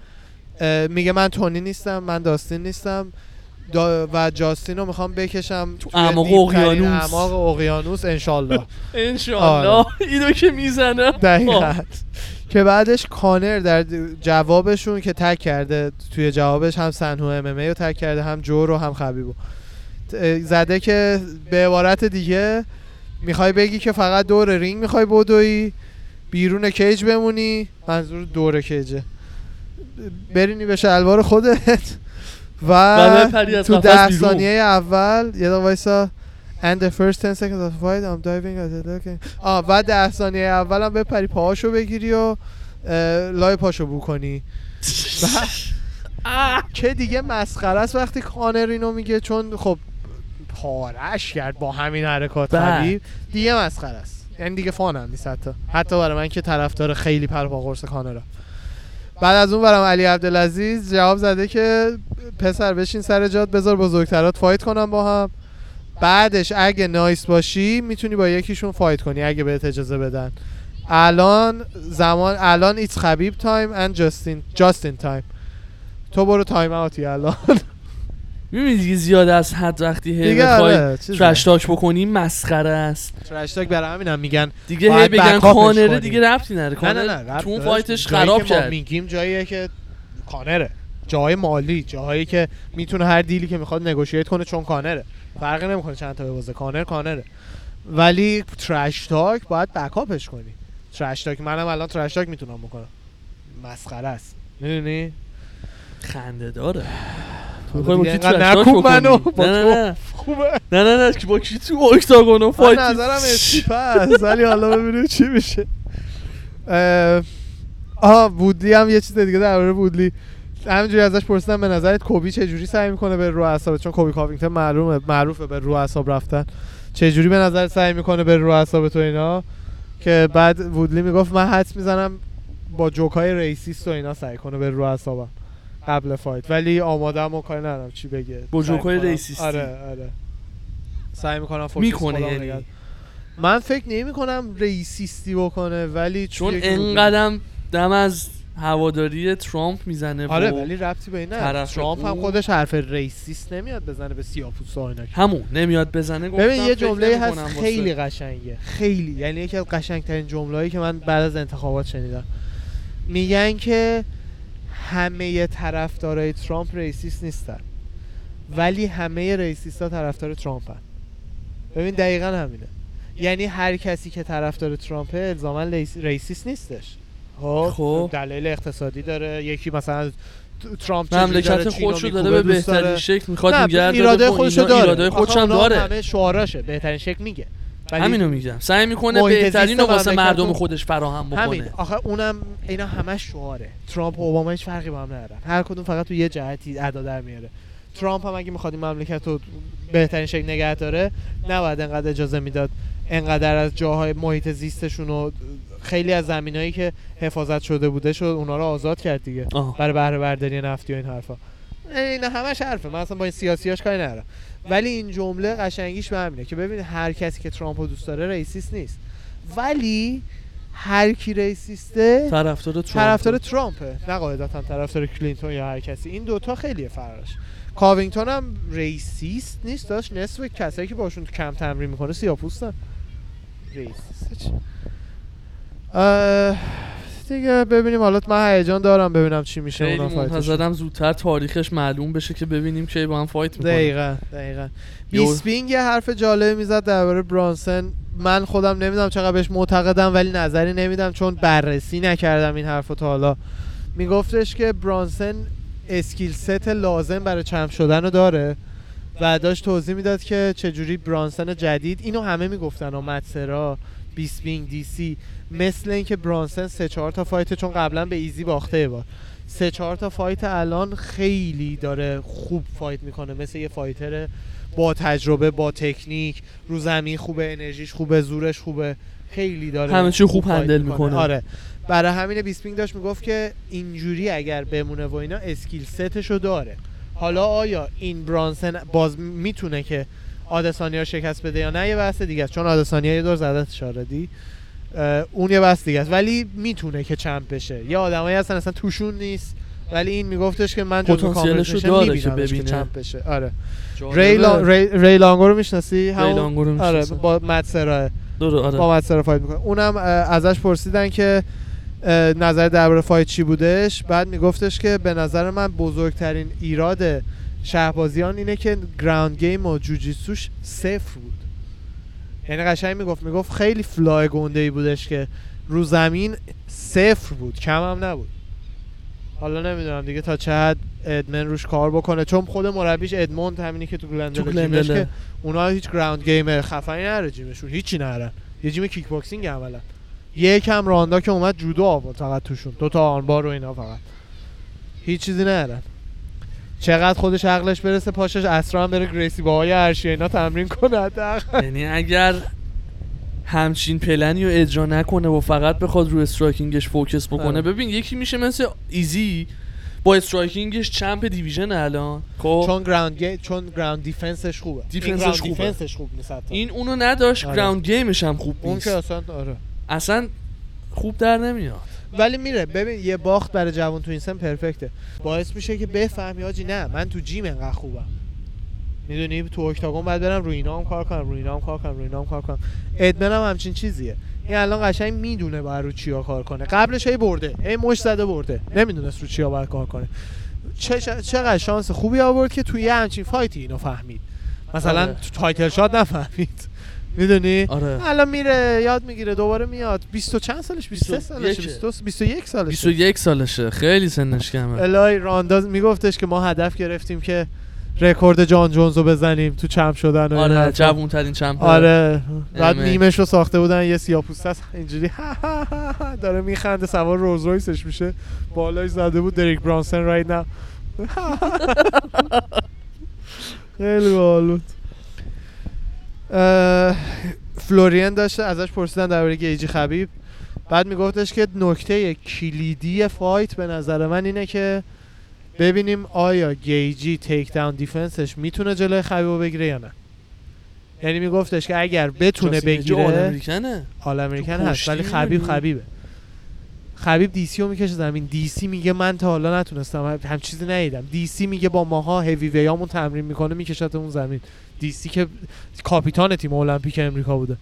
میگه من تونی نیستم من داستین نیستم. دا و جاستین رو می‌خوام بکشم تو اعماق دیپ‌ترین اقیانوس. اعماق اقیانوس انشالله. انشالله. اینو که می‌زنه دقیقا. که بعدش کانر در جوابشون که تک کرده توی جوابش هم سنهو ام ام رو تک کرده هم جو رو هم خبیبو. زده که به عبارت دیگه می‌خوای بگی که فقط دور رینگ می‌خوای بدوی بیرون کیج بمونی. منظور دور کیجه. برینی به شلوار خودت. و و از تو ده. ثانیه اول یه دقیقه وایسا. And the first 10 seconds of fight I'm diving at the looking آه بعد ده ثانیه اول هم بپری پاهاشو بگیری و لای پاشو بو کنی. که دیگه مسخره است وقتی کانر اینو میگه چون خب پارش کرد با همین حرکات بله. خبیب دیگه مسخره است. یعنی دیگه فان هم نیست حتی. حتی برای من که طرفدار خیلی پرپا قرص کانرم بعد از اون برم علی عبدالعزیز جواب زده که پسر بشین سر جات بذار بزرگترات فایت کنم با هم. بعدش اگه نایس باشی می‌تونی با یکیشون فایت کنی اگه بهت اجازه بدن. الان زمان الان ایتس خبیب تایم اند جاستین جاستین تایم تو برو تایم اوتی الان. می‌بینی دیگه زیاد از حد وقتی هی بخوای. ترش تاک بکنی مسخره است. ترش تاک برای همینم میگن دیگه هی بگن کانره. دیگه ربطی نره نه کانر نه نه ربط تو اون. فایتش خراب که ما کرد. میگیم جاییه که کانره. جای مالی جایی که می‌تونه هر deal ی که می‌خواد negotiate کنه چون کانره. فرقی نمی‌کنه چند تا ببازه کانر کانره. ولی trash talk باید back up ش کنی. trash talk منم الان trash talk می‌تونم بکنم. مسخره است. می‌دونی؟ خنده داره. می‌خوای با کی اینقدر trash talk نکوب بکنی منو، نه. نه خوبه نه نه نه با کی تو octagon و fight نظرم استیپه است ولی حالا ببینیم چی میشه آها وودلی هم یه چیز دیگه درباره وودلی همینجوری ازش پرسیدم به نظرت کوبی چه جوری سعی می‌کنه به رو اعصاب چون کوبی کاوینگتون معلومه معروفه به رو اعصاب رفتن چه جوری به نظر سعی می‌کنه به رو اعصاب تو اینا که بعد وودلی می‌گفت من حدس می‌زنم با جوکای racist و اینا سعی کنه به رو اعصابم قبل fight. ولی آمادم و کاری ندارم چی بگه. می‌کنم- racist ی. آره آره. سعی می‌کنم focus می‌کنه یعنی؟ من فکر نمی کنم racist ی بکنه ولی چون انقدرم دم از هواداری ترامپ می‌زنه آره ولی ربطی به این. طرف ترامپ هم خودش حرف racist نمیاد بزنه به سیاپوستا و اینا. همون نمیاد بزنه. ببین یه جمله هست خیلی قشنگه. خیلی. یعنی یکی از قشنگترین جمله‌ای که من بعد از انتخابات شنیدم. میگن که همه طرفدارای ترامپ racist نیستن. ولی همه racist ها طرفدار ترامپ هن. ببین دقیقا همینه. یعنی هر کسی که طرفدار ترامپه الزاما racist نیستش. خب خب. دلیل اقتصادی داره. یکی مثلا ترامپ مملکت خودشو میکوبه، داره؟ به. بهترین شکل می‌خواد داره ایراده اینا داره. ایراده خودش هم داره. همه شعاراشه. بهترین شکل میگه. همینو میگم. سعی می‌کنه بهترین رو واسه مردم رو- خودش فراهم همین. بکنه آخه اونم اینا همش شعاره. ترامپ و اوباما هیچ فرقی با هم ندارن. هر کدوم فقط تو یه جهتی ادا در میاره. ترامپ هم اگه می‌خواد این مملکت رو بهترین شکل نگه داره نباید انقدر اجازه می‌داد انقدر از جاهای محیط زیستشون و خیلی از زمینایی که حفاظت شده بوده شد اونا رو آزاد کرد دیگه. آه. برای بهره برداری نفتی و این حرفا. اینا همش حرفه. من اصلا با این سیاسیاش کاری ندارم. ولی این جمله قشنگیش به همینه که ببین هر کسی که ترامپ رو دوست داره racist نیست. ولی هر کی racist ه طرفدار ترامپ. طرفدار ترامپه. نه قاعدتا طرفدار کلینتون یا هر کسی. این دوتا خیلی فرقش. کاوینگتون هم racist نیست داشت. نصف کسایی که باشون کم تمرین می‌کنه سیاپوستن. racist. دیگه ببینیم. حالا من هیجان دارم ببینم چی میشه اونا. منتظرم زودتر تاریخش معلوم بشه که ببینیم کی با هم fight می‌کنه. دقیقا دقیقا. بیسپینگ یه حرف جالب می‌زد درباره برانسن. من خودم نمی‌دونم چقدر بهش معتقدم ولی نظری نمیدم چون بررسی نکردم این حرف تا حالا. میگفتش که برانسن skill set لازم برای champ شدن رو داره و داشت توضیح می‌داد که چجوری برانسن جدید. اینو همه می‌گفتن و مت سرا. بیسپینگ دی سی مثل اینکه برانسن سه چهار تا fight چون قبلا به ایزی باخته یه بار سه چهار تا fight الان خیلی داره خوب fight می‌کنه مثل یه fighter با تجربه با تکنیک. رو زمین خوبه انرژیش خوبه زورش خوبه. خیلی داره همه چی خوب handle می‌کنه. آره. برای همین بیسپینگ داشت می‌گفت که اینجوری اگر بمونه و اینا skill set شو داره. حالا آیا این برانسن باز می‌تونه که آدسانیا شکست بده یا نه یه بحث دیگه است. چون آدسانیا یه دور زده شاردی. اون یه بحث دیگه است. ولی می‌تونه که champ بشه. یه آدمایی هستن اصلا توشون نیست. ولی این میگفتش که من جزو conversation داره که. champ بشه. آره. ری, لا... ری... ری لانگو رو می‌شناسی؟ همون- رو آره. با دوره آره. با مت سرا fight می‌کنه. اونم ازش پرسیدن که نظر درباره fight چی بودش. بعد میگفتش که به نظر من بزرگترین ایراد شهبازیان اینه که ground game و جوجیتسوش صفر بود. یعنی قشنگ می‌گفت می‌گفت خیلی flaw گنده ای بودش که رو زمین صفر بود کم هم نبود. حالا نمی‌دونم دیگه تا چه حد ادمن روش کار بکنه. چون خود مربیش ادموند همینی که تو گلندل. که اونا هیچ گراوند گیم خفنی نره جیمشون هیچی نرن یه جیم کیک باکسینگ عملا. یک هم راندا که اومد جودو آورد فقط توشون. دو تا آنبار و اینا فقط. هیچ چیزی نرن چقدر خودش عقلش برسه پاشش اسرا هم بره گریسی باهای ارشی اینا تمرین کنه. یعنی اگر همچین پلنی رو اجرا نکنه و فقط بخواد رو استرایکینگش فوکس بکنه آره. ببین یکی میشه مثل ایزی با استرایکینگش چمپ دیویژن الان خب چون گراوند گیم چون گراوند دیفنسش خوبه دیفنسش گراوند خوبه. دیفنسش خوب نیست. این اونو نداشت آره. ground game ش هم خوب اون نیست که اصلا آره اصلا خوب در نمیاد ولی میره. ببین یه باخت برای جوان تو این سن perfect ه. باعث میشه که بفهمی آجی نه من تو gym انقدر خوبم. می‌دونی؟ تو octagon باید برم روی اینا هم کار کنم روی اینا هم کار کنم روی اینا هم کار کنم. ادمن هم همچین چیزیه. این الان قشنگ می‌دونه باید رو چیا کار کنه. قبلش هی برده. هی مشت زده برده. نمی‌دونست رو چیا باید کار کنه. چه چقدر شانس خوبی آورد که توی یه همچین fight ی اینو فهمید. مثلا آره. تو title shot نفهمید. می‌دونی؟ آره. الان میره یاد می‌گیره دوباره میاد. 20 و چند سالش؟ 23 سالشه 21. 22 21 سالشه. 21 سالشه. خیلی سنش کمه. الهی راندا میگفتش که ما هدف گرفتیم که رکورد جان جونز رو بزنیم تو champ شدن و آره. جوون ترین champ. آره. بعد ام. میمش رو ساخته بودن یه سیاپوسته است. اینجوری. داره میخنده سوار روز رویسش میشه. بالاش زده بود دریک برانسن right now. خیلی اه، فلورین داشته ازش پرسیدن درباره گیجی خبیب. بعد میگفتش که نکته کلیدی fight به نظر من اینه که ببینیم آیا گیجی takedown defense ش می‌تونه جلوی خبیب رو بگیره یا نه. یعنی میگفتش که اگر بتونه all بگیره American ه all American هست ولی خبیب؟ خبیبه. خبیب دیسی رو می‌کشه زمین. دیسی میگه من تا حالا نتونستم هم, چیزی ندیدم. دیسی میگه با ماها هیوی ویامون تمرین می‌کنه میکشت اون زمین. دیسی که کاپیتان تیم المپیک امریکا بوده.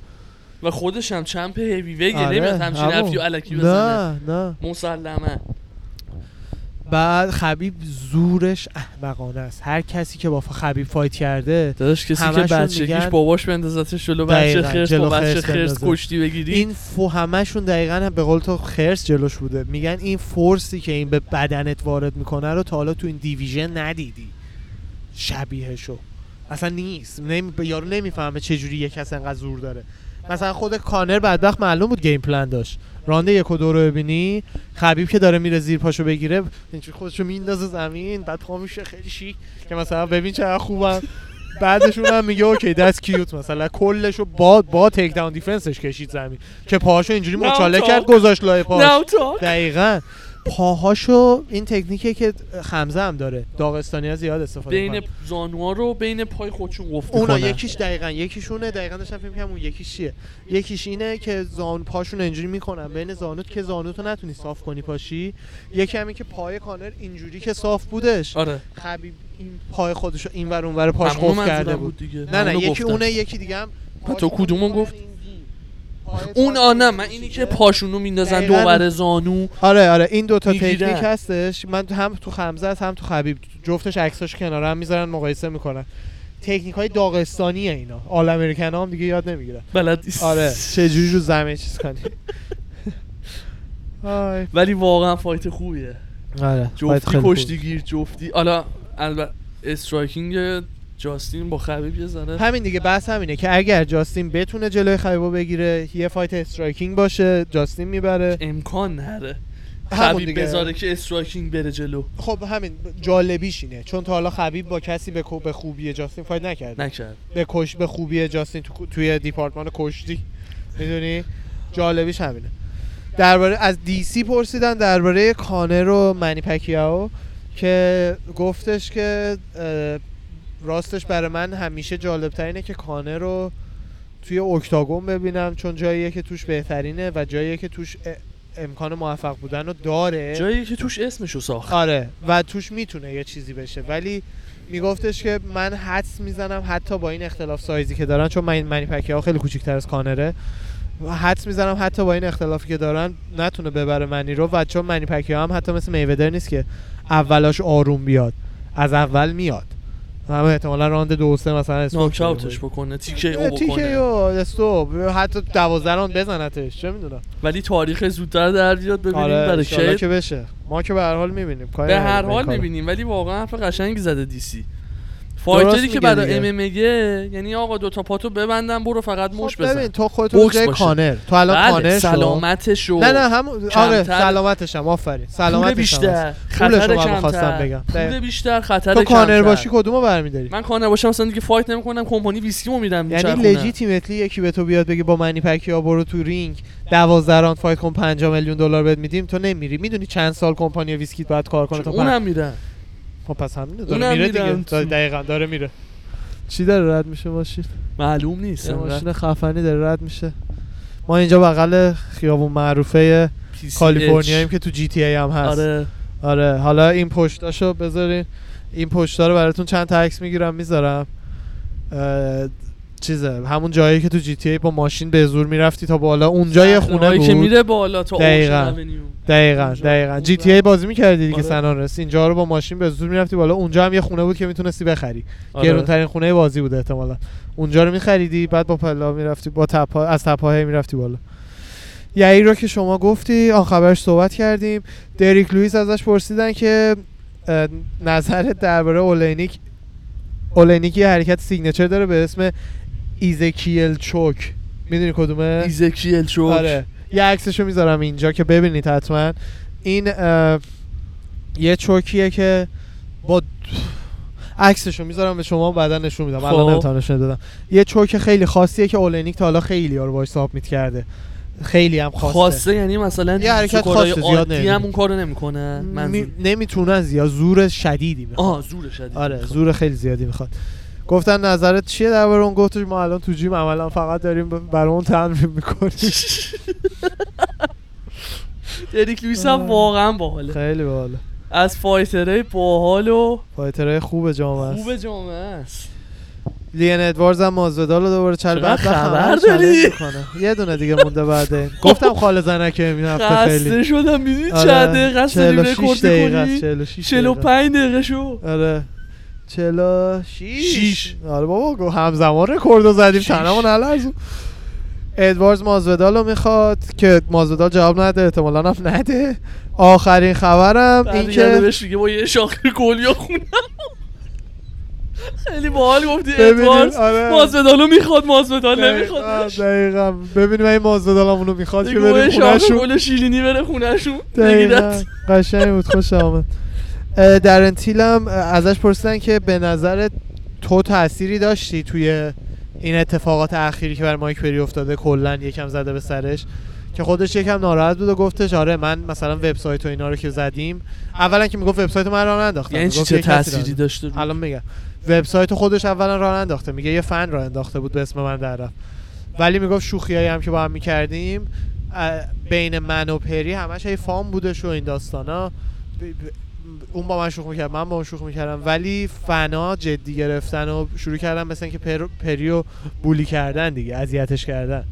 و خودش هم چمپ هیوی ویگه آره، نمیاد همچین. حرفی و علکی بزنه. نه نه. مسلمه. بعد خبیب زورش احمقانه است. هر کسی که با خبیب فایت کرده داداش کسی که بچگیش باباش بندازتش جلو بچه خرس با بچه خرس. کشتی بگیری. این فو همشون دقیقا به قول تو خرس جلوش بوده. میگن این force ی که این به بدنت وارد می‌کنه رو تا حالا تو این division ندیدی. شبیهشو. اصلا نیست. نمی... یارو نمی‌فهمه چه جوری یک کس انقدر زور داره. مثلا خود کانر بدبخت معلوم بود game plan داشت. راند یک و دو رو ببینی خبیب که داره میره زیر پاشو بگیره اینجوری خودشو میندازه زمین بعد پا میشه خیلی شیک که مثلا ببین چقدر خوبم بعدشون هم میگه OK that's cute مثلا کلشو با با takedown defense ش کشید زمین. که پاهاشو اینجوری مچاله. کرد گذاشت لای پاش. دقیقا. پاهاشو این تکنیکه که خمزه هم داره. داغستانی ها زیاد استفاده بین زانوها رو بین پای خودشون قفل اونا یکیش دقیقا یکیشونه دقیقا داشتم فکر کنم اون یکیش چیه. یکیش اینه که زان پاشون اینجوری می‌کنن. بین زانوت که زانوتو نتونی صاف کنی پاشی یکی همین که پای کانر اینجوری که صاف بودش. آره. خبیب این پای خودشو این ور اون ور پاش قفل کرده بود. دیگه. نه نه یکی گفتم. اونه یکی دیگه هم تو کدومو گفت؟ اون پاشون آ نه من اینی که پاشونو میندازن. دوباره زانو. آره آره این دوتا. تکنیک هستش. من هم تو خمزه هست هم تو خبیب. جفتش عکساش کنار هم می‌ذارن مقایسه می‌کنن. تکنیک های داغستانی اینا آل امریکن هم دیگه یاد نمی‌گیرن. بلد. آره چجوری رو زمین چیز کنی. ولی واقعا فایت خوبیه. آره جفتی کشتیگیر جفتی. حالا البته striking جاستین با خبیب یه همین دیگه بحث همینه که اگر جاستین بتونه جلوی خبیبو بگیره یه fight striking باشه جاستین می‌بره. امکان نره. خبیب. بذاره که striking بره جلو. خب همین جالبیش اینه. چون تا حالا خبیب با کسی به به خوبی جاستین fight نکرده. نکرد. به کش به خوبی جاستین تو توی دیپارتمان کشتی. می‌دونی؟ جالبیش همینه. درباره از دی سی پرسیدن درباره کانر و منی پکیاو که گفتش که راستش برای من همیشه جالب ترینه که کانر رو توی اکتاگون ببینم چون جاییه که توش بهترینه و جاییه که توش امکان موفق بودن رو داره. جایی که توش اسمشو ساخت. آره و توش می‌تونه یه چیزی بشه. ولی میگفتش که من حدس می‌زنم حتی با این اختلاف سایزی که دارن چون من منی پکیاو خیلی کوچیک‌تر از کانره. حدس می‌زنم حتی با این اختلافی که دارن نتونه ببره منی رو و چون منی پکیاو هم حتی مثل میودر نیست که اولاش آروم بیاد از اول میاد. همه احتمالا راند دو سه مثلا اسپوک ناک شده اوتش بود. بکنه تیکه او تیکه بکنه. و استوب حتی دوازده راند بزنتش چه می‌دونم. ولی تاریخ زودتر در بیاد ببینیم آره برای که بشه. ما که به هر حال می‌بینیم. به هر حال می‌بینیم ولی واقعا حرف قشنگی زده دیسی فایتری که برای. ام میگه یعنی آقا دو تا پاتو ببندن برو فقط مش خب ببین بزن تو خودت باشه. کانر تو الان بله کانر شو. سلامتش نه نه هم آره. سلامتش هم آفرین سلامتش هم بیشتر خطر رو کمتر بگم. پول دقیق. بیشتر خطر تو کانر. باشی کدومو برمیداری من کانر باشم مثلا دیگه fight نمی‌کنم کمپانی ویسکیمو میرم یعنی. legitimately یکی به تو بیاد بگه با منی پکیا برو تو رینگ 12 راند fight کن 5 میلیون دلار بهت میدیم تو نمیری می‌دونی چند سال کمپانی ویسکیت باید کار کنه تا اونم میرن خب پس همینه داره میره دیگه. داره- دقیقاً داره میره. چی داره رد میشه ماشین؟ معلوم نیست. ماشین خفنی داره رد میشه. ما اینجا بغل خیابون معروفه PCH. کالیفرنیاییم که تو جی تی ای هم هست. آره. آره. حالا این پشتاشو بذارین. این پشتا رو براتون چند تا عکس می‌گیرم می‌ذارم. چیزه همون جایی که تو جی تی ای با ماشین به زور می‌رفتی تا بالا اونجا یه خونه بود که میره بالا تا دقیقاً. دقیقا. دقیقا. جی تی ای بازی می‌کردی دیگه آره. سنانرس اینجا رو با ماشین به زور می‌رفتی بالا اونجا هم یه خونه بود که می‌تونستی بخری آره. گرونترین خونه بازی بود احتمالا اونجا رو میخریدی بعد با پلا می‌رفتی با تپا از تپاهی می‌رفتی بالا یعی رو که شما گفتی آن خبرش صحبت کردیم دریک لوئیس ازش پرسیدن که نظرت درباره اولینیک اولینیک یه حرکت سیگنچر داره به اسم ایزکیل چوک. می‌دونی کدومه؟ ایزکیل چوک. آره. یه عکسشو می‌ذارم اینجا که ببینید حتما. این یه چوکیه که با عکسشو می‌ذارم به شما بعدا نشون میدم. الان خب. نمی‌تونم نشون دادم. یه چوک خیلی خاصیه که اولینیک تا حالا خیلی ها رو باش سابمیت کرده. خیلی هم خواسته, خواسته یعنی مثلا یه حرکت خاصه، زیاد. هم اون کارو نمی‌کنه؟ می... منظور. نمی‌تونن زیاد. زور شدیدی می‌خواد. آه زور شدید آره زور خیلی زیادی می‌خواد. گفتن نظرت چیه درباره اون؟ گفتش ما الان تو جیم عملا فقط داریم برای اون تمرین می‌کنیم. اریک لویس هم. واقعا باحاله. خیلی باحاله. از فایترهای باحال و فایترهای خوب جامعه است. خوب جامعه است. لین ادواردز هم مازودال رو دوباره چل بعد خبر داری؟ یه دونه دیگه مونده بعد این. گفتم خال زنکه این هفته خیلی. خسته شدم می‌دونی آره، چند دقیقه است داریم 46 رکورد دقیقه است، می‌کنی 46 دقیقه 45 دقیقه. شو آره. 46 شیش. آره بابا گو- همزمان رکورد رو زدیم شیش. تنمون نلرزون ادواردز مازودال رو می‌خواد که مازودال جواب نده احتمالا هم نده. آخرین خبرم این که بهش میگه با یه شاخه گل یا خونه خیلی باحال گفتی ببینیم، ادوارد آره. مازودالو می‌خواد مازودال نمی‌خواد. دقیقاً. ببینیم این مازدالمونو می‌خواد که شاخ خونهشون. گل شیرینی بره خونهشون. دقیقاً. قشنگ بود خوش آمد. در انتیل هم اه، ازش پرسیدن که به نظر تو تأثیری داشتی توی این اتفاقات اخیری که بر مایک پری افتاده کلا یکم زده به سرش که خودش یکم ناراحت بود و گفتش آره من مثلا وبسایت و اینا رو که زدیم اولا که می‌گفت وبسایت من راه ننداختم یعنی چه تأثیری داشته؟ الان میگم. وبسایت خودش اولا راه انداخته میگه یه فن راه انداخته بود به اسم من در رفت. ولی می‌گفت شوخیایی هم که با هم می‌کردیم بین من و پری همش هی فام بودش و این داستانا. اون با من شوخی می‌کرد من با اون شوخی می‌کردم. ولی فنا جدی گرفتن و شروع کردن مثل اینکه پر پری رو بولی کردن دیگه اذیتش کردن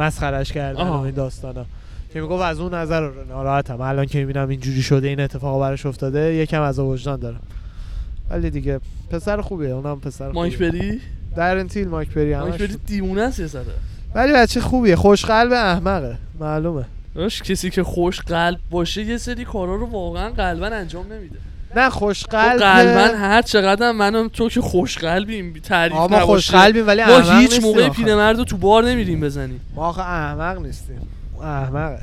مسخرش کردن و آه. این داستانا. که می‌گفت از اون نظر ناراحتم. الان که می‌بینم اینجوری شده این اتفاق براش افتاده یکم از وجدان دارم. ولی دیگه پسر خوبیه اونم پسر مایک. بری در انتیل مایک پری مایک بری دیوونه است ولی بچه خوبیه خوش قلب احمقه معلومه. داشت کسی که خوش قلب باشه یه سری کارا رو واقعا قلبا انجام نمیده. نه خوش تو قلب قلبا هر چقدر منم تو که خوش قلبیم تعریف ما خوش قلبیم ولی ما احمق هیچ موقع. پیرمرد رو تو بار نمیریم بزنیم. ما آخه احمق نیستیم. احمقه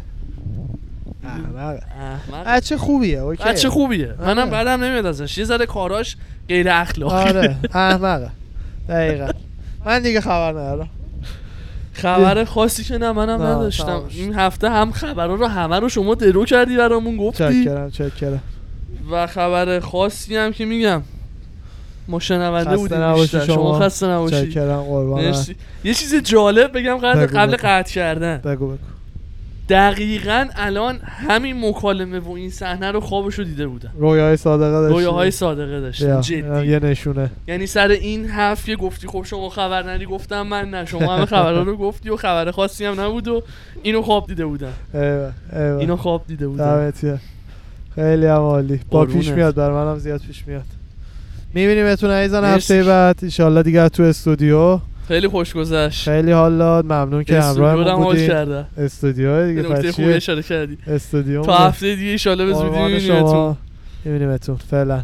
احمقه احمق. بچه خوبیه اوکی. بچه خوبیه. منم آره. بعدم نمیاد ازش. یه ذره کاراش غیر اخلاقی. آره احمقه دقیقا. من دیگه خبر ندارم. خبر خاصی که نه منم نداشتم. این هفته هم خبرها رو همه رو شما درو کردی برامون گفتی. چکرم چکرم. و خبر خاصی هم که میگم. ما شنونده بودیم بیشتر. شما. شما. خسته نباشی. چکرم قربان. یه چیز جالب بگم قبل قبل. قطع کردن. بگو بگو. دقیقا الان همین مکالمه و این صحنه رو خوابشو دیده بودن رویاهای صادقه داشتی؟ رویاهای صادقه داشتن یا، جدی. یه نشونه. یعنی سر این حرف که گفتی خب شما خبر ندی گفتم من نه شما همه خبرها رو گفتی و خبر خاصی هم نبود و اینو خواب دیده بودن ایوه ایوه. اینو خواب دیده بودن دمتیه خیلی هم عالی. با. پیش میاد بر منم زیاد پیش میاد. می‌بینیم اتون عزیزان مرسی. هفته بعد. انشالله دیگه تو استودیو. خیلی خوش گذشت. خیلی حال داد. ممنون که همراه ما کردن استودیو دیگه نکته خوبی؟ اشاره کردی. استودیو تا هفته دیگه ایشالله به زودی میبینیمتون. فعلا.